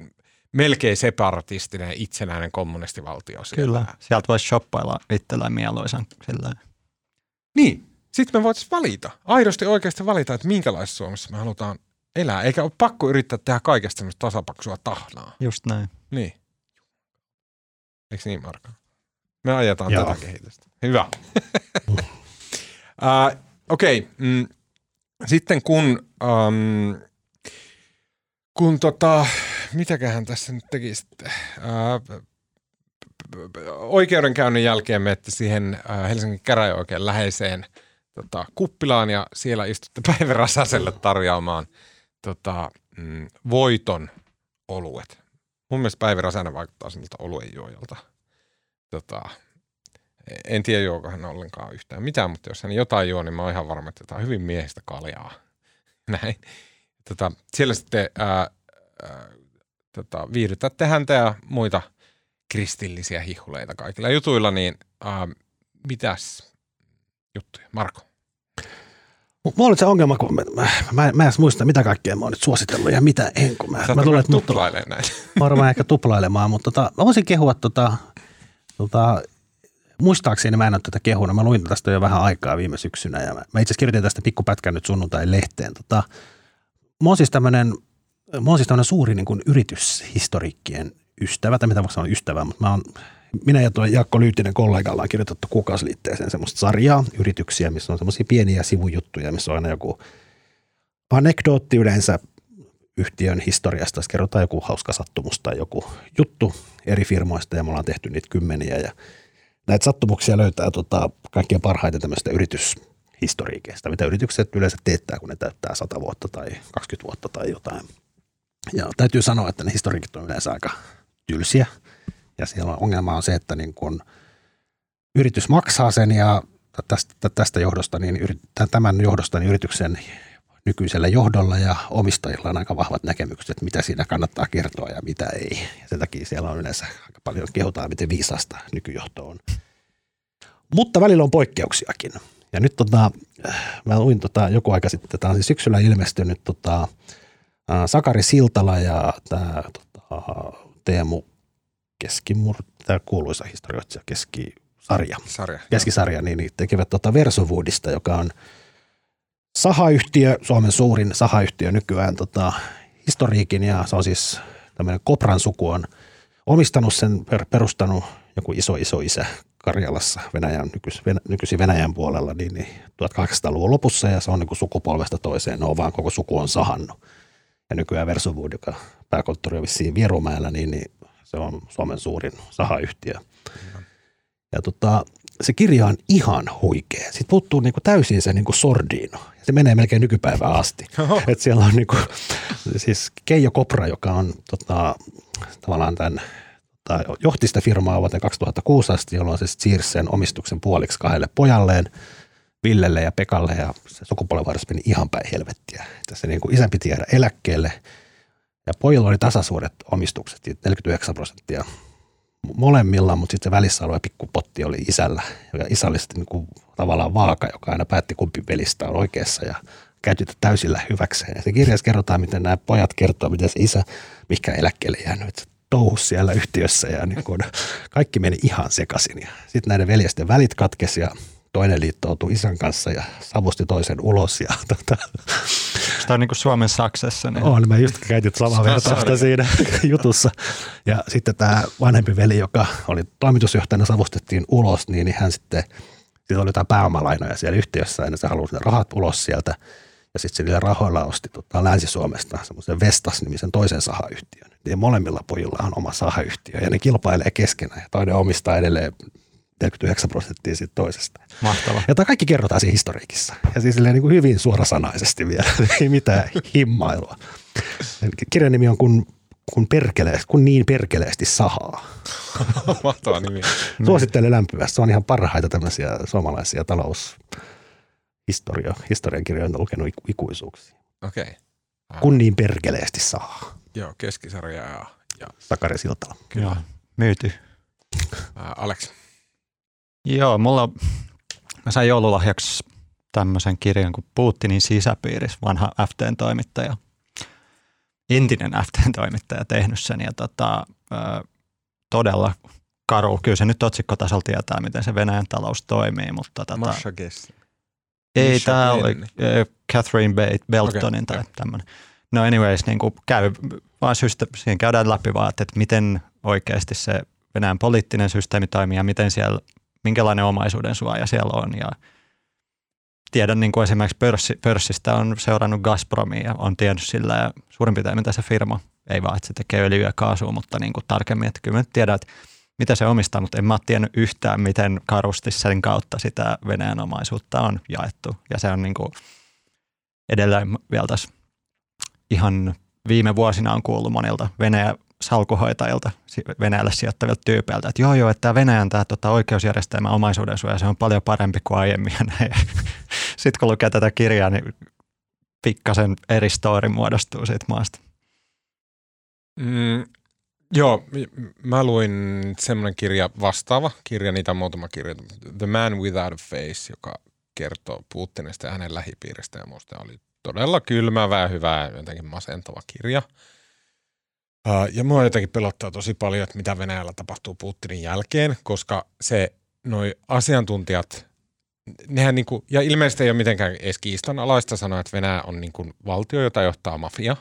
melkein separatistinen itsenäinen kommunistivaltio. Siellä. Kyllä, sieltä voisi shoppailla itsellään mieluisan. Sillä. Niin, sitten me voitaisiin valita, aidosti oikeasti valita, että minkälaisessa Suomessa me halutaan elää, eikä ole pakko yrittää tehdä kaikesta semmoista tasapaksua tahnaa. Just näin. Niin. Eikö niin, Marko? Me ajetaan Joo. tätä kehitystä. Hyvä. uh, Okei, okay. mm, sitten kun, um, kun tota, mitäköhän tässä nyt teki sitten? Ää, oikeudenkäynnin jälkeen menette siihen Helsingin käräjäoikeuden läheiseen tota, kuppilaan ja siellä istutte Päivi Räsäselle tarjoamaan tota, mm, voiton oluet. Mun mielestä Päivi Räsänen vaikuttaa siltä oluen juojalta. Tota, en tiedä juoko hän ollenkaan yhtään mitään, mutta jos hän jotain juo, niin mä oon ihan varma, että jotain hyvin miehistä kaljaa. Näin. Tota, siellä sitten ää, ää, tota, viihdytätte häntä ja muita kristillisiä hihuleita kaikilla jutuilla, niin äh, mitäs juttuja? Marko? Mulla oli se ongelma, kun mä, mä, mä, mä en muista, mitä kaikkea mä oon nyt suositellut ja mitä en, kun mä, mä tulen tuplailemaan näin. Varmaan ehkä tuplailemaan, mutta tota, mä voisin kehua tota, tota, muistaakseni mä en ole tätä kehuna. Mä luin tästä jo vähän aikaa viime syksynä ja mä, mä itse asiassa kirjoitin tästä pikkupätkän nyt sunnuntai lehteen. Tota, mä oon siis tämmöinen mä oon siis tämmöinen suuri niin kuin yrityshistoriikkien ystävä, tai mitä mä sanon ystävä, mutta mä oon, minä ja tuo Jaakko Lyytinen kollegalla on kirjoitettu kuukausiliitteeseen semmoista sarjaa, yrityksiä, missä on semmoisia pieniä sivujuttuja, missä on aina joku anekdootti yleensä yhtiön historiasta, jos kerrotaan joku hauska sattumus tai joku juttu eri firmoista ja me ollaan tehty niitä kymmeniä ja näitä sattumuksia löytää tota, kaikkien parhaiten tämmöistä yrityshistoriikeista, mitä yritykset yleensä teettää, kun ne täyttää 100 vuotta tai 20 vuotta tai jotain. Ja täytyy sanoa, että ne historiikit on yleensä aika tylsiä. Ja siellä on ongelma on se, että niin kun yritys maksaa sen ja tästä, tästä johdosta, niin tämän johdosta niin yrityksen nykyisellä johdolla ja omistajilla on aika vahvat näkemykset, että mitä siinä kannattaa kertoa ja mitä ei. Ja sen takia siellä on yleensä aika paljon kehotaan, miten viisasta nykyjohto on. Mutta välillä on poikkeuksiakin. Ja nyt tota, mä luin tota, joku aika sitten, tämä on siis syksyllä ilmestynyt tota, Sakari Siltala ja tämä tota, Teemu Keskimur, tämä kuuluisa historioitsija Keskisarja, Sarja. Keskisarja, niin, niin tekevät tota Versowoodista, joka on sahayhtiö, Suomen suurin sahayhtiö nykyään tota, historiikin ja se on siis tämmöinen Kopran suku on omistanut sen, per, perustanut joku iso iso isä Karjalassa Venäjän, nykyis, Venä, nykyisin Venäjän puolella niin, niin 1800-luvun lopussa ja se on niin sukupolvesta toiseen, no vaan koko suku on sahannut. Ja nykyään Versowood, joka pääkonttori on vissiin Vierumäellä, niin, niin se on Suomen suurin sahayhtiö. Ja tota, se kirja on ihan huikea. Sitten puuttuu niinku täysin se niinku sordino. Se menee melkein nykypäivään asti. Et siellä on niinku, siis Keijo Kopra, joka on tota, tavallaan tämän tota, johti sitä firmaa vuoteen 2006 asti, jolloin se siirsi sen omistuksen puoliksi kahdelle pojalleen, Villelle ja Pekalle, ja se sukupolvenvaihdos meni ihan päin helvettiä. Tässä niin kuin isän piti jäädä eläkkeelle, ja pojilla oli tasasuuret omistukset, 49 prosenttia molemmilla, mutta sitten se välissä oleva pikkupotti oli isällä. Ja isä oli sitten niin kuin tavallaan vaaka, joka aina päätti kumpi pelistä on oikeassa ja käytetty täysillä hyväkseen. Ja se kirjassa kerrotaan, miten nämä pojat kertoo, miten se isä, mikä eläkkeelle jäänyt, touhus siellä yhtiössä ja niin kuin kaikki meni ihan sekaisin. Sitten näiden veljesten välit katkesi ja toinen liittoutui isän kanssa ja savusti toisen ulos. Ja, tota, Sitä on niin kuin Suomen Saksessa. Niin... On, mä just käytin samaa vertausta siinä jutussa. Ja sitten tämä vanhempi veli, joka oli toimitusjohtajana, savustettiin ulos, niin, niin hän sitten, sitten oli jotain pääomalainoja siellä yhtiössä, ja se halusi ne rahat ulos sieltä. Ja sitten niillä rahoilla osti tota, Länsi-Suomesta semmoisen Vestas-nimisen toisen sahayhtiön. Ja molemmilla pojilla on oma sahayhtiö, ja ne kilpailee keskenään, ja toinen omistaa edelleen 49 prosenttia siitä toisesta. Mahtava. Ja tämä kaikki kerrotaan siinä historiikissa. Ja siis niin kuin hyvin suorasanaisesti vielä, ei mitään himmailua. Kirjan nimi on kun, kun, perkele, kun niin perkeleesti sahaa. Mahtava nimi. Suosittelen lämpimästi. Se on ihan parhaita tämmöisiä suomalaisia taloushistoria, historian kirjoja on lukenut ikuisuuksia. Okei. Okay. Kun niin perkeleesti sahaa. Joo, keskisarja ja, ja Sakari Siltala. Kyllä. Myyty. ää, Alex. Joo, mulla mä sain joululahjaksi tämmöisen kirjan kuin Putinin sisäpiirissä, vanha FTn toimittaja, entinen FTn toimittaja tehnyt sen ja tota, todella karu. Kyllä se nyt otsikkotasolla tietää, miten se Venäjän talous toimii, mutta tota, Marsha Guess. ei tämä oli Catherine Bate Beltonin Okei, tai okei. tämmöinen. No anyways, niin kuin käy, vaan syste, siinä käydään läpi vaan, että miten oikeasti se Venäjän poliittinen systeemi toimii ja miten siellä, minkälainen omaisuuden suoja siellä on. Ja tiedän niin kuin esimerkiksi pörssi, pörssistä on seurannut Gazpromia ja on tiennyt sillä suurin piirtein mitä se firma, ei vaan että se tekee öljyä ja kaasua, mutta niin kuin tarkemmin, että kyllä tiedän, että mitä se omistaa, mutta en mä ole tiennyt yhtään, miten karusti sen kautta sitä Venäjän omaisuutta on jaettu. Ja se on niin kuin edelleen vielä tässä ihan viime vuosina on kuullut monilta Venäjän salkuhoitajilta, Venäjälle sijoittavilta tyypeiltä, että joo joo, että Venäjän tämä tota, oikeusjärjestelmä omaisuuden suoja, se on paljon parempi kuin aiemmin. Sitten kun lukee tätä kirjaa, niin pikkasen eri story muodostuu siitä maasta. Mm, joo, mä luin semmoinen kirja, vastaava kirja, niitä on muutama kirja, The Man Without a Face, joka kertoo Putinista ja hänen lähipiiristä ja musta oli todella kylmävä ja hyvä ja jotenkin masentava kirja. Ja mua jotenkin pelottaa tosi paljon, että mitä Venäjällä tapahtuu Putinin jälkeen, koska se, noi asiantuntijat, nehän niinku, ja ilmeisesti ei ole mitenkään edes kiistanalaista sanoa, että Venäjä on niinku valtio, jota johtaa mafia.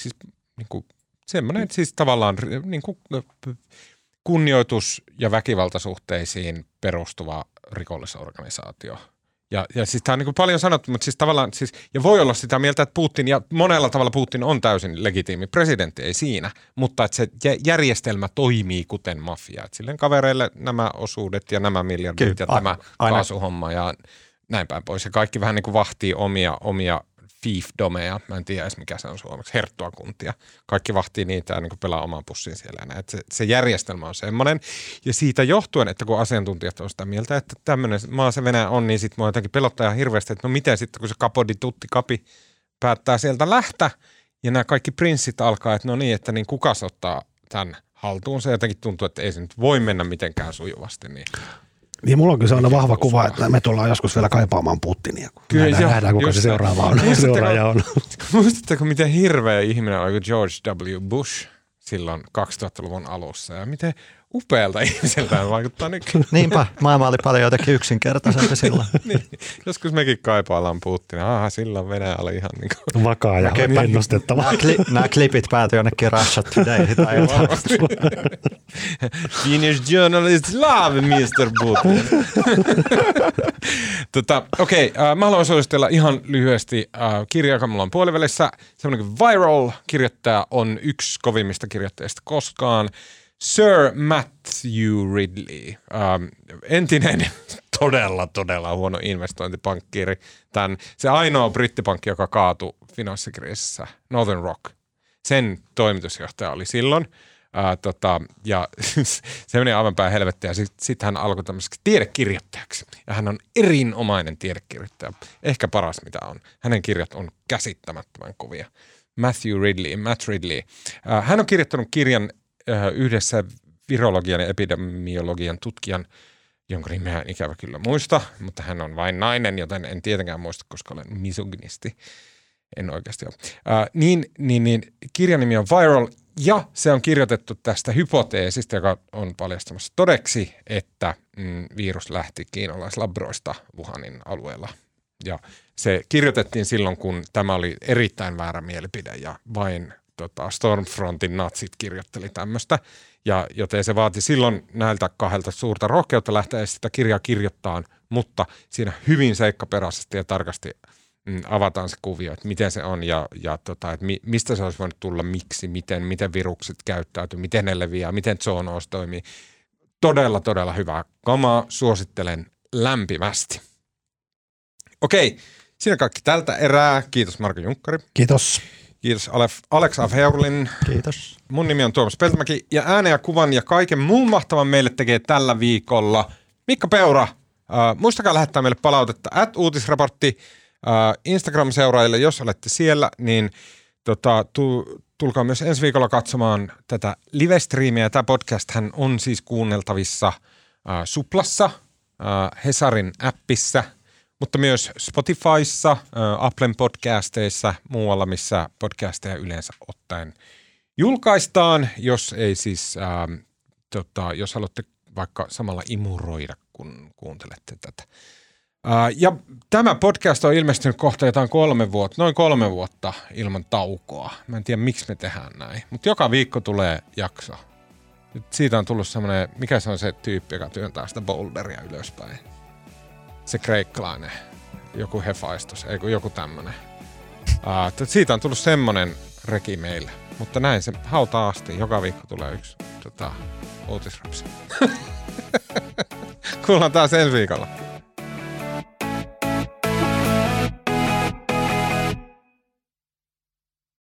Siis niinku, semmoinen siis tavallaan niinku, kunnioitus- ja väkivaltasuhteisiin perustuva rikollisorganisaatio. Ja, ja siis tämä on niin paljon sanottu, mutta siis tavallaan, siis, ja voi olla sitä mieltä, että Putin, ja monella tavalla Putin on täysin legitiimi presidentti, ei siinä, mutta että se jä- järjestelmä toimii kuten mafia. Että silleen kavereille nämä osuudet ja nämä miljardit Kyllä, ja a- tämä aina. kaasuhomma ja näin päin pois. Ja kaikki vähän niin kuin vahtii omia, omia fiefdomeja, mä en tiedä edes mikä se on suomeksi, herttuakuntia. Kaikki vahtii niitä ja niin pelaa oman pussin siellä. Se, se järjestelmä on semmoinen. Ja siitä johtuen, että kun asiantuntijat on sitä mieltä, että tämmöinen maa se Venäjä on, niin sitten mua jotenkin pelottaa ihan hirveästi, että no miten sitten, kun se kapodi tutti kapi päättää sieltä lähteä, ja nämä kaikki prinssit alkaa, että no niin, että niin kuka ottaa tämän haltuun. Se jotenkin tuntuu, että ei se nyt voi mennä mitenkään sujuvasti. Niin. Niin mulla on kyllä sellainen vahva kuva, että me tullaan joskus vielä kaipaamaan Putinia. Kyllä, nähdään, jo, nähdään kuka se seuraava on. Seuraaja on. Muistatteko, miten hirveä ihminen oli George W. Bush silloin 2000-luvun alussa ja miten upealta ihmiseltä vaikuttaa nyt. Niinpä, maailma oli paljon jotenkin yksinkertaisempi silloin. niin, joskus mekin kaipaillaan Putinia. Aha, silloin Venäjä oli ihan niin kuin... Vakaa ja Näkepä, ennustettava. Nämä, kli, nämä klipit päätyi jonnekin Russia Today tai jotain. Finnish journalist love Mr. Putin. tota, Okei, okay, äh, mä haluan suositella ihan lyhyesti äh, kirjaa, joka mulla on puolivälissä. Semmoinen kuin Viral kirjoittaja on yksi kovimmista kirjoittajista koskaan. Sir Matthew Ridley, ähm, entinen todella, todella huono investointipankkiiri. Tämän, se ainoa brittipankki, joka kaatui finanssikriisissä, Northern Rock. Sen toimitusjohtaja oli silloin. Ää, äh, tota, ja se meni aivan päin helvettiä. Sitten sit hän alkoi tämmöiseksi tiedekirjoittajaksi. Ja hän on erinomainen tiedekirjoittaja. Ehkä paras mitä on. Hänen kirjat on käsittämättömän kovia. Matthew Ridley, Matt Ridley. Äh, hän on kirjoittanut kirjan yhdessä virologian ja epidemiologian tutkijan, jonka nimeä ikävä kyllä muista, mutta hän on vain nainen, joten en tietenkään muista, koska olen misogynisti. En oikeasti ole. Ää, niin, niin, niin, kirjan nimi on Viral, ja se on kirjoitettu tästä hypoteesista, joka on paljastamassa todeksi, että mm, virus lähti kiinalaislabroista Wuhanin alueella. Ja se kirjoitettiin silloin, kun tämä oli erittäin väärä mielipide ja vain tota, Stormfrontin natsit kirjoitteli tämmöistä. Ja joten se vaati silloin näiltä kahdelta suurta rohkeutta lähteä sitä kirjaa kirjoittamaan, mutta siinä hyvin seikkaperäisesti ja tarkasti mm, avataan se kuvio, että miten se on ja, ja tota, että mi, mistä se olisi voinut tulla, miksi, miten, miten virukset käyttäytyy, miten ne leviää, miten zoonoos toimii. Todella, todella hyvää kamaa. Suosittelen lämpimästi. Okei, siinä kaikki tältä erää. Kiitos Marko Junkkari. Kiitos. Kiitos Alex Afheurlin. Kiitos. Mun nimi on Tuomas Peltomäki ja äänen ja kuvan ja kaiken muun mahtavan meille tekee tällä viikolla Mikko Peura. Äh, muistakaa lähettää meille palautetta at uutisraportti äh, Instagram-seuraajille, jos olette siellä, niin tota, tu, tulkaa myös ensi viikolla katsomaan tätä live-striimiä. Tämä podcast on siis kuunneltavissa äh, Suplassa, äh, Hesarin appissa – mutta myös Spotifyssa, Applen podcasteissa, muualla, missä podcasteja yleensä ottaen julkaistaan, jos ei siis, ää, tota, jos haluatte vaikka samalla imuroida, kun kuuntelette tätä. Ää, ja tämä podcast on ilmestynyt kohta jotain kolme vuotta, noin kolme vuotta ilman taukoa. Mä en tiedä, miksi me tehdään näin, mutta joka viikko tulee jakso. Nyt siitä on tullut semmoinen, mikä se on se tyyppi, joka työntää sitä boulderia ylöspäin se kreikkalainen, joku hefaistos, ei kun joku tämmönen. Uh, siitä on tullut semmonen reki meille. Mutta näin se hautaa asti. Joka viikko tulee yksi tota, uutisrapsi. Kuullaan taas ensi viikolla.